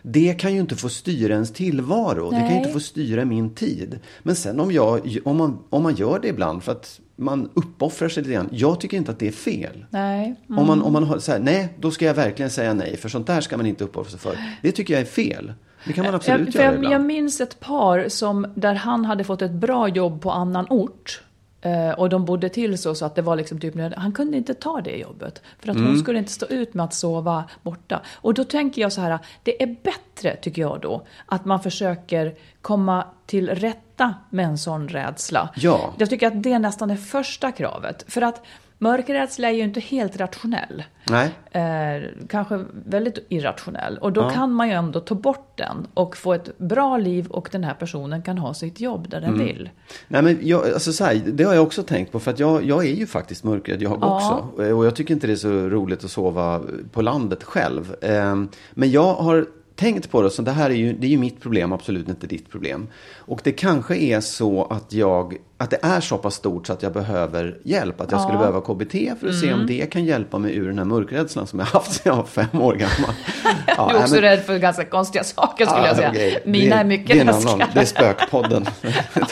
det kan ju inte få styra ens tillvaro. Det kan ju Nej. inte få styra min tid. Men sen om, jag, om, man, om man gör det ibland för att man uppoffrar sig lite grann. Jag tycker inte att det är fel. Nej. Om man, om man har så här, nej, då ska jag verkligen säga nej. För sånt där ska man inte uppoffra sig för. Det tycker jag är fel. Det kan man absolut jag, göra ibland. jag minns ett par som, där han hade fått ett bra jobb på annan ort. Eh, och de bodde till så, så att det var liksom typ Han kunde inte ta det jobbet. För att Mm. hon skulle inte stå ut med att sova borta. Och då tänker jag så här, det är bättre tycker jag då, att man försöker komma till rätta med en sån rädsla. Ja. Jag tycker att det nästan är första kravet. För att mörkrädsla är ju inte helt rationell Nej. eh, kanske väldigt irrationell. Och då Ja. kan man ju ändå ta bort den och få ett bra liv och den här personen kan ha sitt jobb där den Mm. vill. Nej, men jag, alltså så här, det har jag också tänkt på. För att jag, jag är ju faktiskt mörkrädd jag Ja. också. Eh, Och jag tycker inte det är så roligt att sova på landet själv. Ehm, Men jag har tänkt på det, så det här är ju, det är ju mitt problem, absolut inte ditt problem. Och det kanske är så att jag, att det är så pass stort så att jag behöver hjälp. Att jag skulle Ja. behöva KBT för att se om det kan hjälpa mig ur den här mörkrädslan som jag haft sedan jag var fem år gammal. Ja, du är också men- rädd för ganska konstiga saker skulle jag säga. okej. Mina det, är mycket det är, annan, det är spökpodden.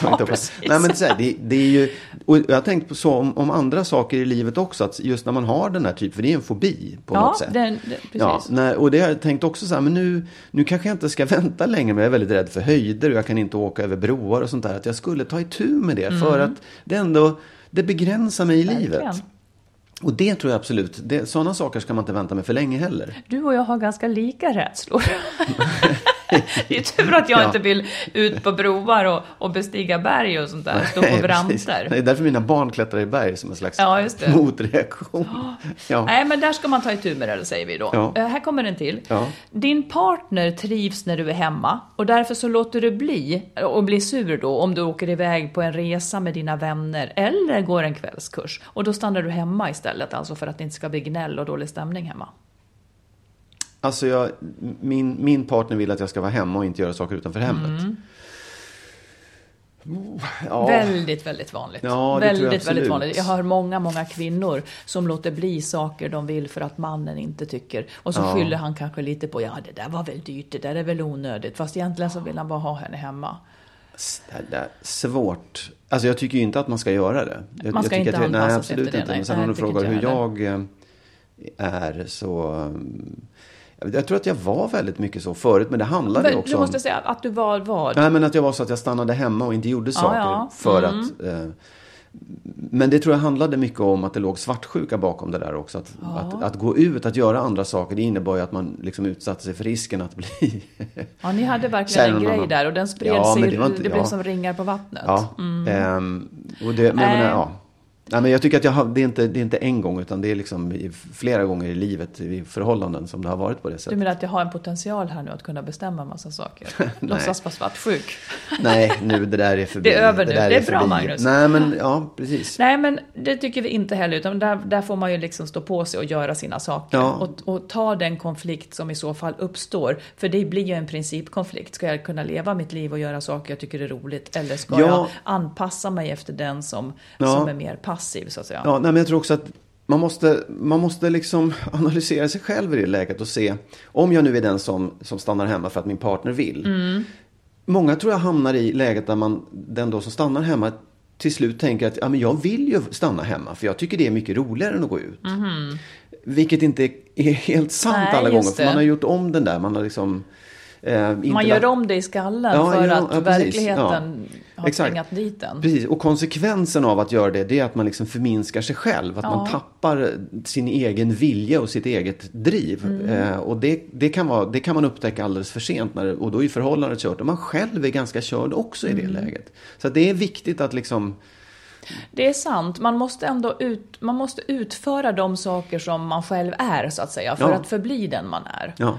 Jag. Nej, men det, är ju, och har tänkt på så om, om andra saker i livet också. Att just när man har den här typen, för det är en fobi på Ja, något sätt. den, den. Ja, när, och det har jag tänkt också så här, men nu, nu kanske jag inte ska vänta längre, men jag är väldigt rädd för höjder och jag kan inte åka över broar och sånt där. Att jag skulle ta itu med det, för att det ändå, det begränsar mig i Mm. Verkligen. livet. Och det tror jag absolut, det, sådana saker ska man inte vänta med för länge heller. Du och jag har ganska lika rädslor. det är tur att jag Ja. inte vill ut på broar och, och bestiga berg och sånt där. Stå på branter. Det är därför mina barn klättrar i berg som en slags Ja, motreaktion. Ja. Nej, men där ska man ta itu med det, säger vi då. Ja. Eh, här kommer en till. Din partner trivs när du är hemma och därför så låter du bli och blir sur då om du åker iväg på en resa med dina vänner eller går en kvällskurs. Och då stannar du hemma istället, alltså för att det inte ska bli gnäll och dålig stämning hemma. Alltså jag, min, min partner vill att jag ska vara hemma och inte göra saker utanför hemmet. Ja. Väldigt, väldigt vanligt. Ja, väldigt, väldigt absolut. vanligt. Jag hör många, många kvinnor som låter bli saker de vill för att mannen inte tycker. Och så Ja. skyller han kanske lite på, ja det där var väl dyrt, det där är väl onödigt. Fast egentligen så vill han bara ha henne hemma. Det är svårt. Alltså jag tycker ju inte att man ska göra det. Jag, Man ska jag inte anpassa sig absolut efter det, inte. nej. Men sen om du frågar hur inte jag jag eh, är så... mm, Jag tror att jag var väldigt mycket så förut, men det handlade Men också du om... måste säga att du var vad? Nej, men att jag var så att jag stannade hemma och inte gjorde saker ja. för Mm. att... Eh, men det tror jag handlade mycket om att det låg svartsjuka bakom det där också. Att, att, att gå ut, att göra andra saker, det innebar ju att man liksom utsatte sig för risken att bli... Ja, ni hade verkligen en grej där och den spred Ja, sig, det, det inte- blev ja. som ringar på vattnet. Ja. Ehm, och det, men, Nej. men, ja. Nej, men jag tycker att jag har, det, är inte, det är inte en gång, utan det är liksom flera gånger i livet, i förhållanden, som det har varit på det Du sättet. menar att jag har en potential här nu att kunna bestämma en massa saker? Låtsas vara svartsjuk? Nej, nu det där är förbi. Det är över nu. där Det är bra, förbi. Magnus. Nej, men ja, precis. Nej, men det tycker vi inte heller, utan där, där får man ju liksom stå på sig och göra sina saker. Ja. Och, och ta den konflikt som i så fall uppstår. För det blir ju en principkonflikt. Ska jag kunna leva mitt liv och göra saker jag tycker är roligt? Eller ska Ja. jag anpassa mig efter den som, Ja. som är mer passiv, så att säga? Ja, nej, men jag tror också att man måste, man måste liksom analysera sig själv i det läget och se, om jag nu är den som, som stannar hemma för att min partner vill. Mm. Många tror jag hamnar i läget där man, den då som stannar hemma, till slut tänker att ja, men jag vill ju stanna hemma för jag tycker det är mycket roligare än att gå ut. Vilket inte är helt sant. Nej, alla gånger, för man har gjort om den där, man har liksom Eh, Man gör om det i skallen Ja, för ja, att ja, verkligheten har Exakt. tvingat dit den. Precis, och konsekvensen av att göra det, det är att man liksom förminskar sig själv. Att man tappar sin egen vilja och sitt eget driv. Mm. Eh, och det, det, kan vara, det kan man upptäcka alldeles för sent. När, och då är förhållandet kört. Och man själv är ganska körd också i det Mm. läget. Så det är viktigt att liksom... Det är sant, man måste ändå ut, man måste utföra de saker som man själv är, så att säga, för Ja. att förbli den man är. Ja,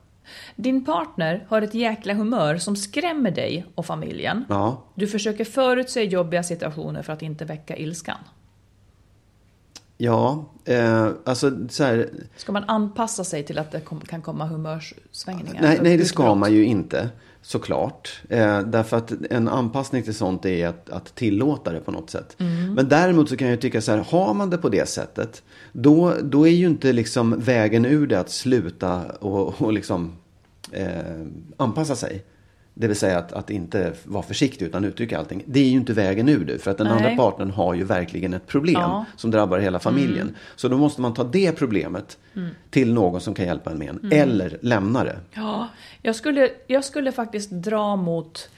Din partner har ett jäkla humör som skrämmer dig och familjen. ja. Du försöker förutse jobbiga situationer för att inte väcka ilskan. Ja, eh, alltså så här, Ska man anpassa sig till att det kom, kan komma humörssvängningar? Nej, nej, det ska man ju inte. Såklart. Eh, därför att en anpassning till sånt är att, att tillåta det på något sätt. Men däremot så kan jag ju tycka så här, har man det på det sättet. Då, då är ju inte liksom vägen ur det att sluta och, och liksom eh, anpassa sig. Det vill säga att, att inte vara försiktig utan uttrycka allting. Det är ju inte vägen ur det. För att den Nej. andra partnern har ju verkligen ett problem Ja. Mm. som drabbar hela familjen. Så då måste man ta det problemet till någon som kan hjälpa en med en. Mm. Eller lämna det. Ja, jag skulle, jag skulle faktiskt dra mot,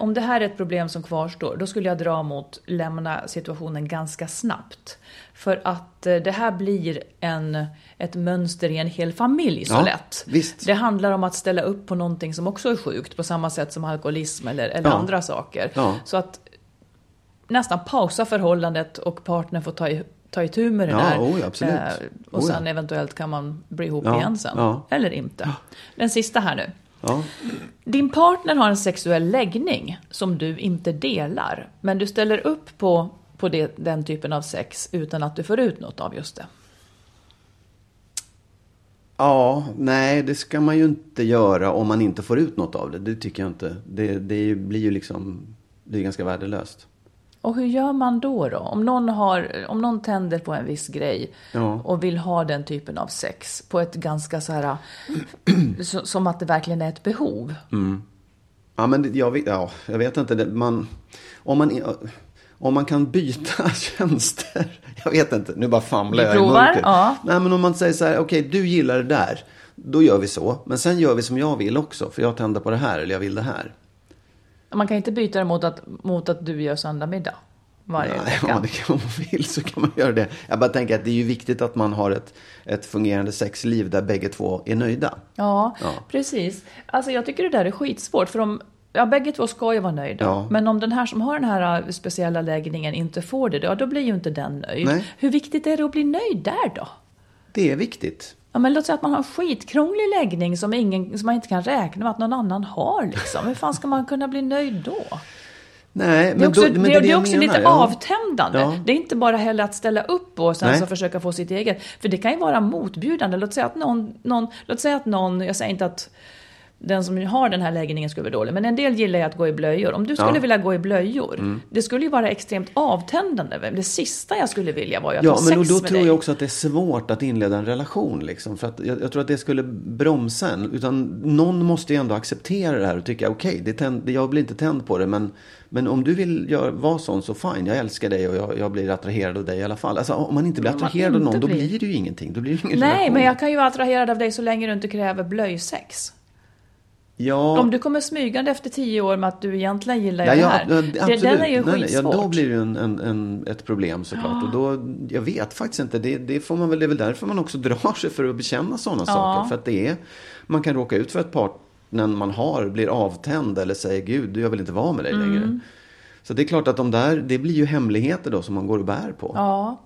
om det här är ett problem som kvarstår, då skulle jag dra mot lämna situationen ganska snabbt. För att eh, det här blir en, ett mönster i en hel familj så Ja, lätt. visst. Det handlar om att ställa upp på någonting som också är sjukt, på samma sätt som alkoholism eller, eller Ja. andra saker. Ja. Så att nästan pausa förhållandet och partnern får ta, i, ta itu med det Ja, där. oj, absolut. och Oj, sen ja. eventuellt kan man bli ihop Ja, igen sen. Eller inte. Den sista här nu. Ja. Din partner har en sexuell läggning som du inte delar, men du ställer upp på, på det, den typen av sex utan att du får ut något av just det. Ja, nej, det ska man ju inte göra om man inte får ut något av det. Det tycker jag inte. Det, det blir ju liksom, det är ganska värdelöst. Och hur gör man då? då? Om, någon har, om någon tänder på en viss grej Ja. och vill ha den typen av sex på ett ganska så här, som att det verkligen är ett behov. Ja, men jag vet, ja, jag vet inte. Man, om, man, om man kan byta tjänster. Jag vet inte, nu bara famlar jag i mörkret. ja. Nej, men om man säger så här, okej, du gillar det där. Då gör vi så. Men sen gör vi som jag vill också. För jag tänder på det här eller jag vill det här. Man kan inte byta det mot att, mot att du gör söndagmiddag varje Nej, vecka. om, det kan, man vill så kan man göra det. Jag bara tänker att det är ju viktigt att man har ett, ett fungerande sexliv där bägge två är nöjda. Ja, Ja. precis. Alltså jag tycker det där är skitsvårt. För om, ja, bägge två ska ju vara nöjda. Ja. Men om den här som har den här äh, speciella läggningen inte får det, ja, då blir ju inte den nöjd. Nej. Hur viktigt är det att bli nöjd där då? Det är viktigt. Ja, men låt säga att man har en skitkrånglig läggning som, ingen, som man inte kan räkna med att någon annan har. Liksom. Hur fan ska man kunna bli nöjd då? Nej, Det är också, då- men det, är det är också menar, lite ja. avtändande. Ja. Det är inte bara heller att ställa upp och sen Nej. så försöka få sitt eget. För det kan ju vara motbjudande. Låt säga att någon, någon, låt säga att någon jag säger inte att den som har den här läggningen skulle vara dålig, men en del gillar ju att gå i blöjor. Om du skulle Ja. Mm. vilja gå i blöjor, det skulle ju vara extremt avtändande. Det sista jag skulle vilja var ju att Ja, ha men sex och då med tror dig. jag också att det är svårt att inleda en relation. Liksom, för att jag, jag tror att det skulle bromsa en. Utan någon måste ju ändå acceptera det här och tycka okej, det tänd, jag blir inte tänd på det. Men, men om du vill gör, vara sån så fine, jag älskar dig och jag, jag blir attraherad av dig i alla fall. Alltså, om man inte blir attraherad av någon, inte då blir- blir det ju ingenting. Då blir det ingen Nej, relation. men jag kan ju vara attraherad av dig så länge du inte kräver blöjsex. Ja, Om du kommer smygande efter tio år med att du egentligen gillar Ja, det här. ja, det, absolut. den är ju nej, nej, ja. Då blir det ju en, en, en, ett problem såklart. Och då, jag vet faktiskt inte. Det, det, får man väl, det är väl därför man också drar sig för att bekänna sådana saker. För att det är, man kan råka ut för ett partner man har blir avtänd eller säger Gud, jag vill inte vara med dig Mm. längre. Så det är klart att de där, det blir ju hemligheter då som man går och bär på. Ja,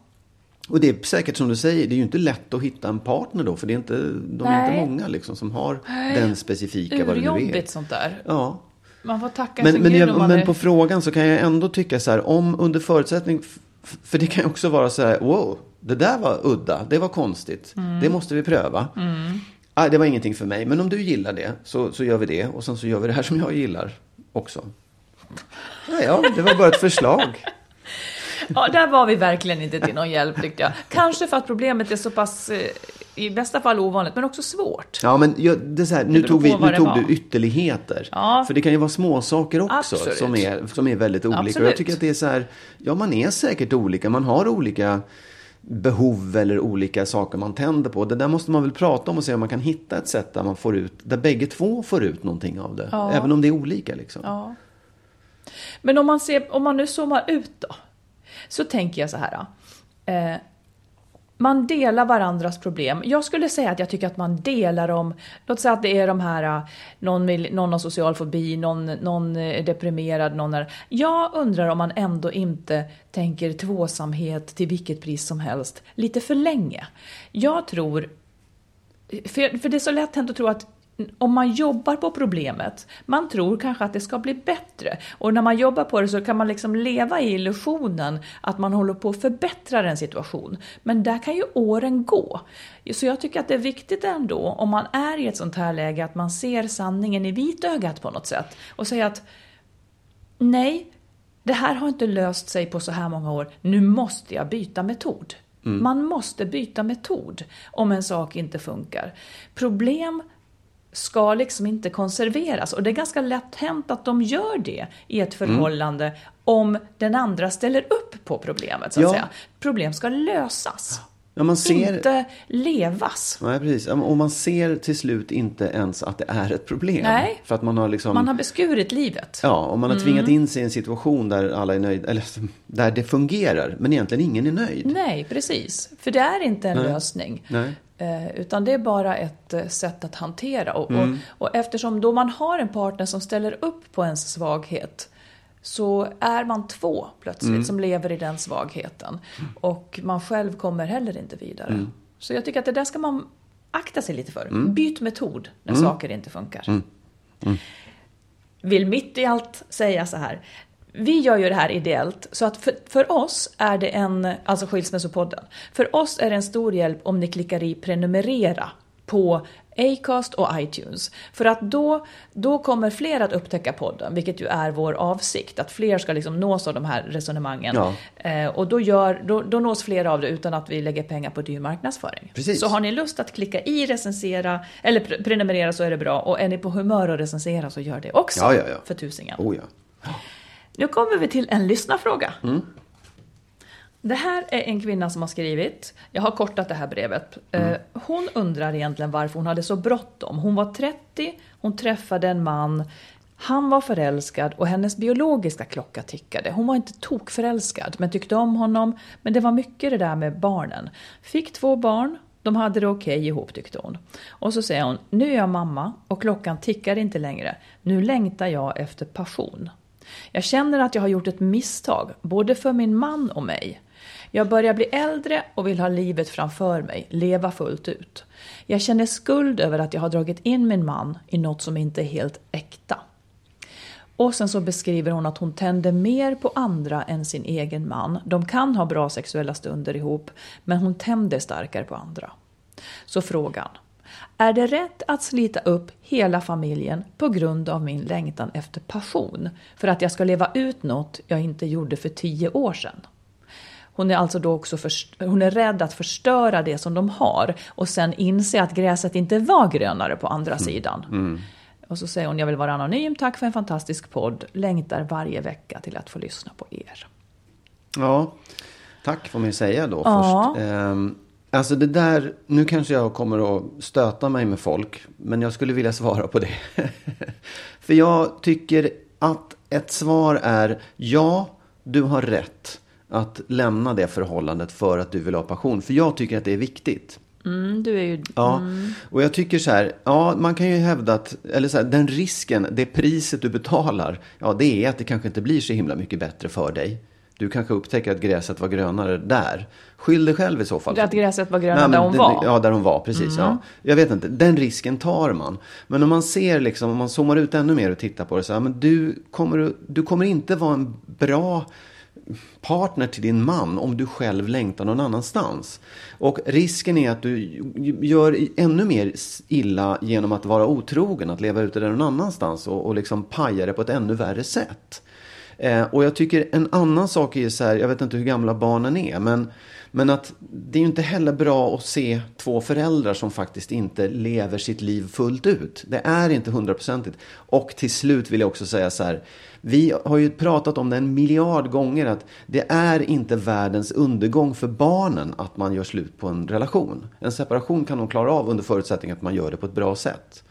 Och det är säkert som du säger, det är ju inte lätt att hitta en partner då. För det är inte, de är Nej. inte många liksom som har den specifika vad det nu är. urjobbigt sånt där. Ja. Man får tacka Men, men, jag, men är... på frågan så kan jag ändå tycka så här, om under förutsättning, för det kan ju också vara så här, wow, det där var udda, det var konstigt, Mm. det måste vi pröva. Ah, det var ingenting för mig, men om du gillar det så, så gör vi det och sen så gör vi det här som jag gillar också. Ja, ja det var bara ett förslag. Ja, där var vi verkligen inte till någon hjälp tyckte jag. Kanske för att problemet är så pass, eh, i bästa fall ovanligt, men också svårt. Ja, men jag, det är så här, nu tog, vi, nu tog du ytterligheter. Ja. För det kan ju vara små saker också Absolut. som är, som är väldigt olika. Och Absolut. jag tycker att det är så här, ja man är säkert olika, man har olika behov eller olika saker man tänder på. Det där måste man väl prata om och se om man kan hitta ett sätt där man får ut, där bägge två får ut någonting av det. Ja. Även om det är olika liksom. Ja. Men om man, ser, om man nu zoomar ut då, så tänker jag så här. Eh, man delar varandras problem. Jag skulle säga att jag tycker att man delar dem. Låt säga att det är de här, eh, någon, vill, någon har social fobi, någon, någon är deprimerad, någon är... Jag undrar om man ändå inte tänker tvåsamhet till vilket pris som helst lite för länge. Jag tror för, för det är så lätt hänt att tro att om man jobbar på problemet, man tror kanske att det ska bli bättre. Och när man jobbar på det så kan man liksom leva i illusionen att man håller på att förbättra en situation. Men där kan ju åren gå. Så jag tycker att det är viktigt ändå, om man är i ett sånt här läge, att man ser sanningen i vitögat på något sätt. Och säger att nej, det här har inte löst sig på så här många år, nu måste jag byta metod. Man måste byta metod om en sak inte funkar. Problem ska liksom inte konserveras och det är ganska lätt hänt att de gör det i ett förhållande om den andra ställer upp på problemet. Så att Ja. säga. Problem ska lösas, Ja, man ser, inte levas. Nej, precis. Och man ser till slut inte ens att det är ett problem. Nej. För att man har liksom... Man har beskurit livet. Ja, om man har tvingat Mm. in sig i en situation där alla är nöjda, eller där det fungerar, men egentligen ingen är nöjd. Nej, precis. För det är inte en Nej. lösning. Nej. Eh, utan det är bara ett eh, sätt att hantera. Och, Mm. och, och eftersom då man har en partner som ställer upp på ens svaghet så är man två plötsligt Mm. som lever i den svagheten. Och man själv kommer heller inte vidare. Mm. Så jag tycker att det där ska man akta sig lite för. Mm. Byt metod när saker inte funkar. Vill mitt i allt säga så här. Vi gör ju det här ideellt, så att för, för oss är det en, alltså Skilsmässopodden, för oss är det en stor hjälp om ni klickar i prenumerera på Acast och iTunes. För att då, då kommer fler att upptäcka podden, vilket ju är vår avsikt, att fler ska liksom nås av de här resonemangen. Ja. Eh, och då, gör, då, då nås fler av det utan att vi lägger pengar på dyr marknadsföring. Precis. Så har ni lust att klicka i recensera, eller pre- prenumerera så är det bra. Och är ni på humör att recensera så gör det också. Ja, ja. För tusingen. Oh. Nu kommer vi till en lyssnarfråga. Det här är en kvinna som har skrivit, jag har kortat det här brevet. Eh, Hon undrar egentligen varför hon hade så bråttom. Hon var 30, hon träffade en man, han var förälskad och hennes biologiska klocka tickade. Hon var inte tokförälskad men tyckte om honom. Men det var mycket det där med barnen. Fick två barn, de hade det okej ihop tyckte hon. Och så säger hon, nu är jag mamma och klockan tickar inte längre. Nu längtar jag efter passion. Jag känner att jag har gjort ett misstag, både för min man och mig. Jag börjar bli äldre och vill ha livet framför mig, leva fullt ut. Jag känner skuld över att jag har dragit in min man i något som inte är helt äkta. Och sen så beskriver hon att hon tänder mer på andra än sin egen man. De kan ha bra sexuella stunder ihop, men hon tänder starkare på andra. Så frågan. Är det rätt att slita upp hela familjen på grund av min längtan efter passion? För att jag ska leva ut något jag inte gjorde för tio år sedan? Hon är alltså då också först- hon är rädd att förstöra det som de har och sen inse att gräset inte var grönare på andra sidan. Och så säger hon, jag vill vara anonym, tack för en fantastisk podd, längtar varje vecka till att få lyssna på er. Ja, tack får man ju säga då Ja. först. Ehm, alltså det där, nu kanske jag kommer att stöta mig med folk, men jag skulle vilja svara på det. För jag tycker att ett svar är ja, du har rätt att lämna det förhållandet för att du vill ha passion. För jag tycker att det är viktigt. Mm, du är ju... Ja, och jag tycker så här, ja, man kan ju hävda att, eller så här, den risken, det priset du betalar, ja, det är att det kanske inte blir så himla mycket bättre för dig. Du kanske upptäcker att gräset var grönare där. Skyll dig själv i så fall. Att gräset var grönare där hon det- var. Mm. Ja, där hon var, precis. Ja. Jag vet inte, den risken tar man. Men om man ser, liksom, om man zoomar ut ännu mer och tittar på det så här, men du kommer, du kommer inte vara en bra partner till din man om du själv längtar någon annanstans. Och risken är att du gör ännu mer illa genom att vara otrogen, att leva ute där någon annanstans och, och liksom paja det på ett ännu värre sätt. Eh, och jag tycker en annan sak är ju så här, jag vet inte hur gamla barnen är, men, men att det är ju inte heller bra att se två föräldrar som faktiskt inte lever sitt liv fullt ut. Det är inte hundraprocentigt. Och till slut vill jag också säga så här, vi har ju pratat om det en miljard gånger att det är inte världens undergång för barnen att man gör slut på en relation. En separation kan de klara av under förutsättning att man gör det på ett bra sätt.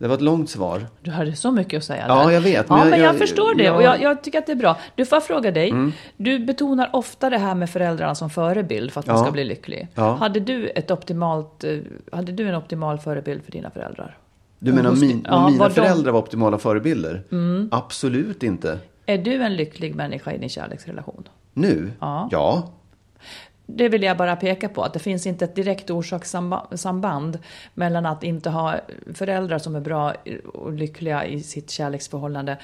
Det var ett långt svar. Du hade så mycket att säga Ja, där. jag vet, Ja, men men jag- jag, jag- förstår det ja. Mm. och jag, jag tycker att det är bra. Du får jag fråga dig. Du betonar ofta det här med föräldrarna som förebild för att man Ja. ska bli lycklig. Ja. Hade, du ett optimalt, eh, hade du en optimal förebild för dina föräldrar? Du menar Hos- min, ja, om mina var de- föräldrar var optimala förebilder? Absolut inte. Är du en lycklig människa i din kärleksrelation? Nu? Ja. ja. Det vill jag bara peka på, att det finns inte ett direkt orsakssamband mellan att inte ha föräldrar som är bra och lyckliga i sitt kärleksförhållande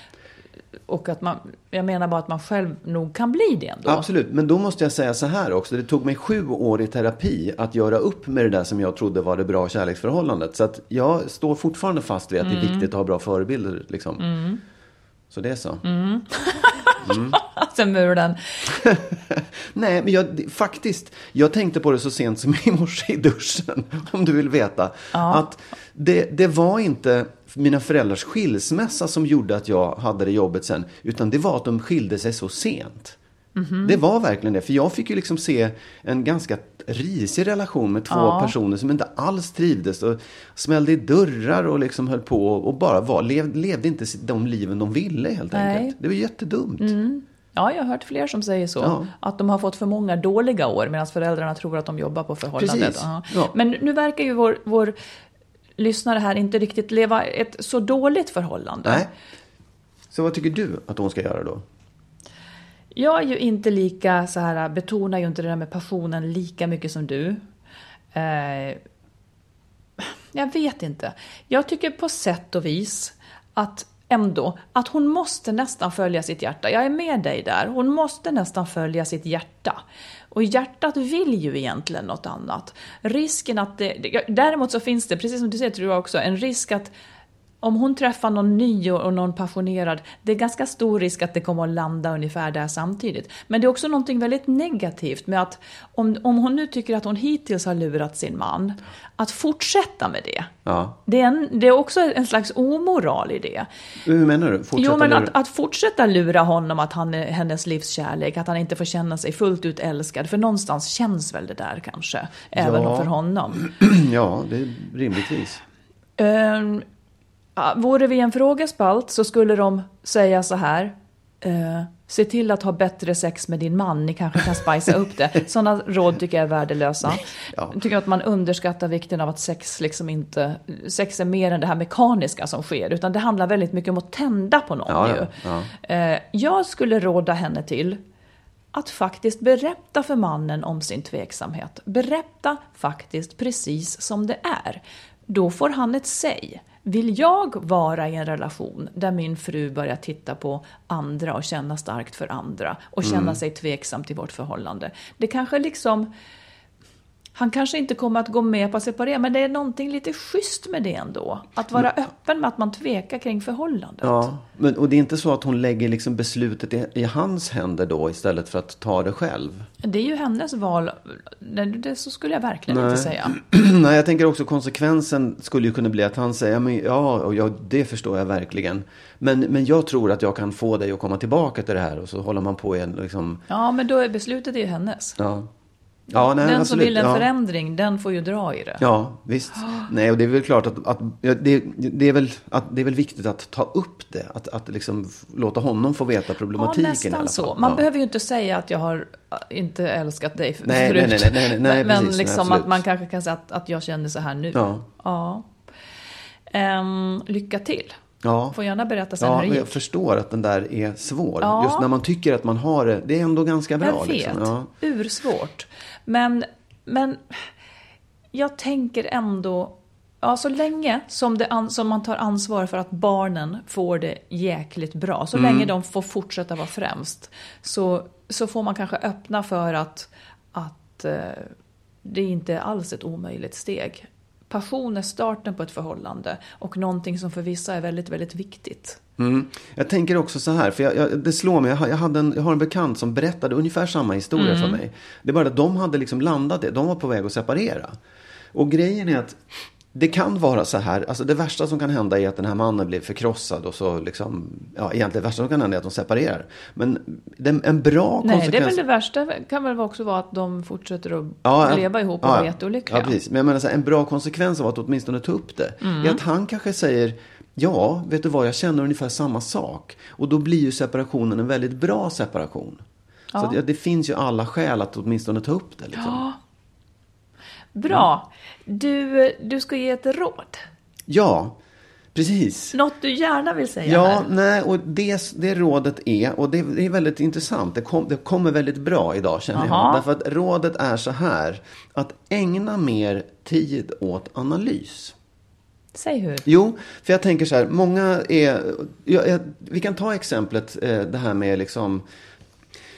och att man, jag menar bara att man själv nog kan bli det ändå. Absolut, men då måste jag säga så här också. Det tog mig sju år i terapi att göra upp med det där som jag trodde var det bra kärleksförhållandet. Så att jag står fortfarande fast vid att det är viktigt att ha bra förebilder. Liksom. Så det är så. Sen muren. Nej, men jag, faktiskt, jag tänkte på det så sent som i morse i duschen, om du vill veta. Att det, det var inte mina föräldrars skilsmässa som gjorde att jag hade det jobbet sen, utan det var att de skilde sig så sent. Det var verkligen det, för jag fick ju liksom se en ganska risig relation med två Ja. personer som inte alls trivdes och smällde i dörrar och liksom höll på och bara var, lev, levde inte de liven de ville helt Nej. enkelt. Det var jättedumt. Ja, jag har hört fler som säger så. Ja. Att de har fått för många dåliga år medan föräldrarna tror att de jobbar på förhållandet. Ja. Men nu verkar ju vår, vår lyssnare här inte riktigt leva ett så dåligt förhållande. Nej. Så vad tycker du att hon ska göra då? Jag är ju inte lika så här, äh, betonar ju inte det där med passionen lika mycket som du. Eh, jag vet inte. Jag tycker på sätt och vis att ändå, att hon måste nästan följa sitt hjärta. Jag är med dig där. Hon måste nästan följa sitt hjärta. Och hjärtat vill ju egentligen något annat. Risken att det, däremot så finns det, precis som du säger tror jag också, en risk att om hon träffar någon ny och någon passionerad, det är ganska stor risk att det kommer att landa ungefär där samtidigt. Men det är också någonting väldigt negativt med att om, om hon nu tycker att hon hittills har lurat sin man, att fortsätta med det. Ja. Det är, en, det är också en slags omoral i det. Hur menar du? Fortsätta jo, men att, att fortsätta lura honom att han är hennes livskärlek, att han inte får känna sig fullt ut älskad. För någonstans känns väl det där kanske, även Ja. för honom. Ja, det är rimligtvis. Um, vore vi en frågespalt så skulle de säga så här. eh, se till att ha bättre sex med din man, ni kanske kan spicea upp det. Sådana råd tycker jag är värdelösa. Ja. Jag tycker att man underskattar vikten av att sex liksom inte... Sex är mer än det här mekaniska som sker, utan det handlar väldigt mycket om att tända på någon Ja, ju. ja, Eh, jag skulle råda henne till att faktiskt berätta för mannen om sin tveksamhet. Berätta faktiskt precis som det är. då får han ett säg. Vill jag vara i en relation där min fru börjar titta på andra och känna starkt för andra och känna Mm. sig tveksam till vårt förhållande? Det kanske liksom... Han kanske inte kommer att gå med på att separera, men det är någonting lite schysst med det ändå. Att vara öppen med att man tvekar kring förhållandet. Ja, men, och det är inte så att hon lägger liksom beslutet i, i hans händer då istället för att ta det själv? Det är ju hennes val. Nej, Det så skulle jag verkligen Nej. inte säga. Nej, jag tänker också konsekvensen skulle ju kunna bli att han säger, men, ja, och ja, det förstår jag verkligen. Men, men jag tror att jag kan få dig att komma tillbaka till det här och så håller man på igen liksom, Ja, men då är beslutet är ju hennes. ja. Ja, nej, den som absolut, vill en ja. förändring, den får ju dra i det. Ja, visst. Nej, och det är väl klart att, att ja, det, det, är väl, att det är väl viktigt att ta upp det. Att, att liksom låta honom få veta Ja, problematiken i alla fall. så. Man ja. behöver ju inte säga att jag har äh, inte älskat dig för- Nej, förut. nej, nej, nej, nej, nej, men precis, liksom absolut. att man kanske kan säga att, att jag känner så här nu. Ja. Ja. Ehm, lycka till. Ja. Får gärna berätta sen Ja, hur det men gick. jag förstår att den där är svår. Ja. Just när man tycker att man har det. Det är ändå ganska bra. Jag vet. Liksom. Ja. Ursvårt. Men, men jag tänker ändå, ja så länge som, det som man tar ansvar för att barnen får det jäkligt bra, så Mm. länge de får fortsätta vara främst, så, så får man kanske öppna för att, att eh, det inte är alls ett omöjligt steg. Passion är starten på ett förhållande och någonting som för vissa är väldigt, väldigt viktigt. Mm. Jag tänker också så här, för jag, jag, det slår mig, jag, jag, hade en, jag har en bekant som berättade ungefär samma historia Mm. för mig. Det är bara att de hade liksom landat det, de var på väg att separera. Och grejen är att det kan vara så här, alltså det värsta som kan hända är att den här mannen blir förkrossad och så liksom, ja egentligen det värsta som kan hända är att de separerar. Men det, en bra Nej, konsekvens... det är väl det värsta kan väl också vara att de fortsätter att Ja, ja. leva ihop och Ja, ja. jätteolyckliga. Ja, precis. Men jag menar så här, en bra konsekvens av att åtminstone ta upp det Mm. är att han kanske säger Ja, vet du vad, jag känner ungefär samma sak. Och då blir ju separationen en väldigt bra separation. Så att, ja, det finns ju alla skäl att åtminstone ta upp det. Liksom. Bra. Du, du ska ge ett råd. Ja, precis. Något du gärna vill säga Ja, här. nej, och det, det rådet är, och det, det är väldigt intressant, det, kom, det kommer väldigt bra idag känner Jaha. jag. Därför att rådet är så här, att ägna mer tid åt analys. Säg hur. Jo, för jag tänker så här, många är, jag, jag, vi kan ta exemplet eh, det här med liksom,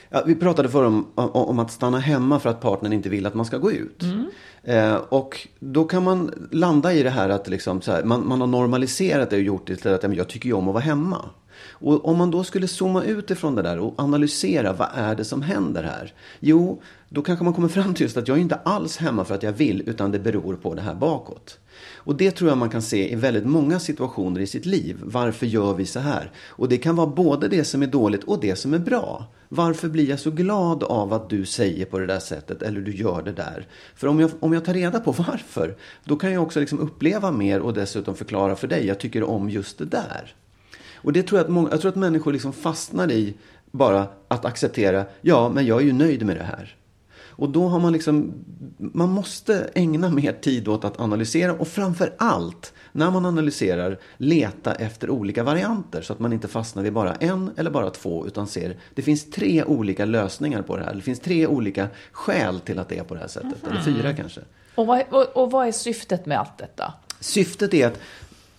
ja, vi pratade förr om, om, om att stanna hemma för att partnern inte vill att man ska gå ut. Eh, och då kan man landa i det här att liksom så här, man, man har normaliserat det och gjort det till att jag tycker ju om att vara hemma. Och om man då skulle zooma ut ifrån det där och analysera vad är det som händer här? Jo, då kanske man kommer fram till just att jag är inte alls hemma för att jag vill utan det beror på det här bakåt. Och det tror jag man kan se i väldigt många situationer i sitt liv. Varför gör vi så här? Och det kan vara både det som är dåligt och det som är bra. Varför blir jag så glad av att du säger på det där sättet eller du gör det där? För om jag, om jag tar reda på varför, då kan jag också liksom uppleva mer och dessutom förklara för dig, jag tycker om just det där. Och det tror jag att, många, jag tror att människor liksom fastnar i bara att acceptera, ja men jag är ju nöjd med det här. Och då har man liksom, man måste ägna mer tid åt att analysera och framför allt när man analyserar leta efter olika varianter så att man inte fastnar vid bara en eller bara två utan ser det finns tre olika lösningar på det här. Det finns tre olika skäl till att det är på det här sättet. Eller fyra kanske. Och vad, och, och vad är syftet med allt detta? Syftet är att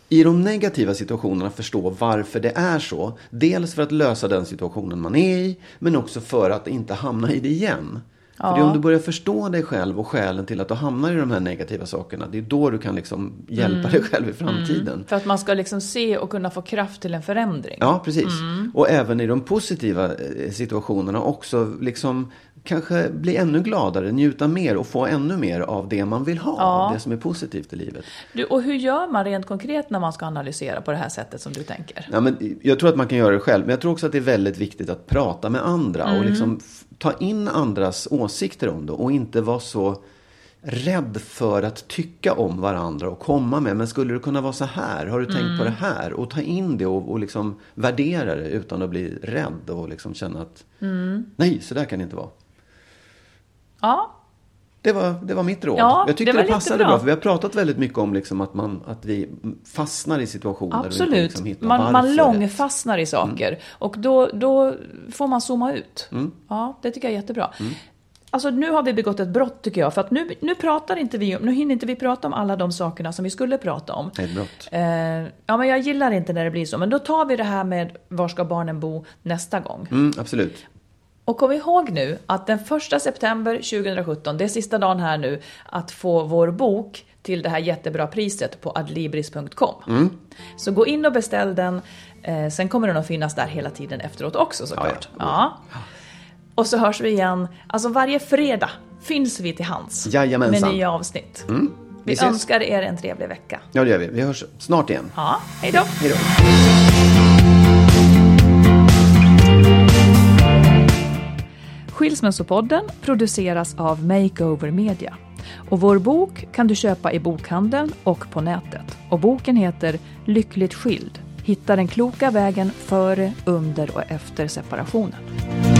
i de negativa situationerna förstå varför det är så. Dels för att lösa den situationen man är i, men också för att inte hamna i det igen. För det är om du börjar förstå dig själv och skälen till att du hamnar i de här negativa sakerna, det är då du kan liksom hjälpa dig själv i framtiden. För att man ska liksom se och kunna få kraft till en förändring. Ja, precis. Och även i de positiva eh, situationerna också liksom kanske bli ännu gladare, njuta mer och få ännu mer av det man vill ha, Ja. det som är positivt i livet. Du, och hur gör man rent konkret när man ska analysera på det här sättet som du tänker? Ja, men jag tror att man kan göra det själv, men jag tror också att det är väldigt viktigt att prata med andra och liksom f- ta in andras åsikter om det och inte vara så rädd för att tycka om varandra och komma med, men skulle det kunna vara så här? Har du tänkt på det här? Och ta in det och, och liksom värdera det utan att bli rädd och liksom känna att nej, så där kan det inte vara. Ja, Det var, det var mitt råd. Ja, jag tyckte det det, passade jättebra. bra, för vi har pratat väldigt mycket om liksom att, man, att vi fastnar i situationer absolut. liksom man, man långfastnar i saker. Och då, då får man zooma ut. Mm. Ja, det tycker jag är jättebra. Alltså nu har vi begått ett brott tycker jag, för att nu, nu pratar inte vi nu hinner inte vi prata om alla de sakerna som vi skulle prata om. Ett brott. Eh, ja, men jag gillar inte när det blir så, men då tar vi det här med var ska barnen bo nästa gång. Mm, absolut. Och kom ihåg nu att den första september 2017, det är sista dagen här nu, att få vår bok till det här jättebra priset på adlibris.com. Mm. Så gå in och beställ den. Eh, sen kommer den att finnas där hela tiden efteråt också såklart. Ja, Ja, Och så hörs vi igen. Alltså varje fredag finns vi till hands Jajamensan. med nya avsnitt. Vi Vi ses. önskar er en trevlig vecka. Ja, det gör vi. Vi hörs snart igen. Ja, hej då! Hej då. Skilsmässopodden produceras av Makeover Media. Och vår bok kan du köpa i bokhandeln och på nätet. Och boken heter Lyckligt skild. Hitta den kloka vägen före, under och efter separationen.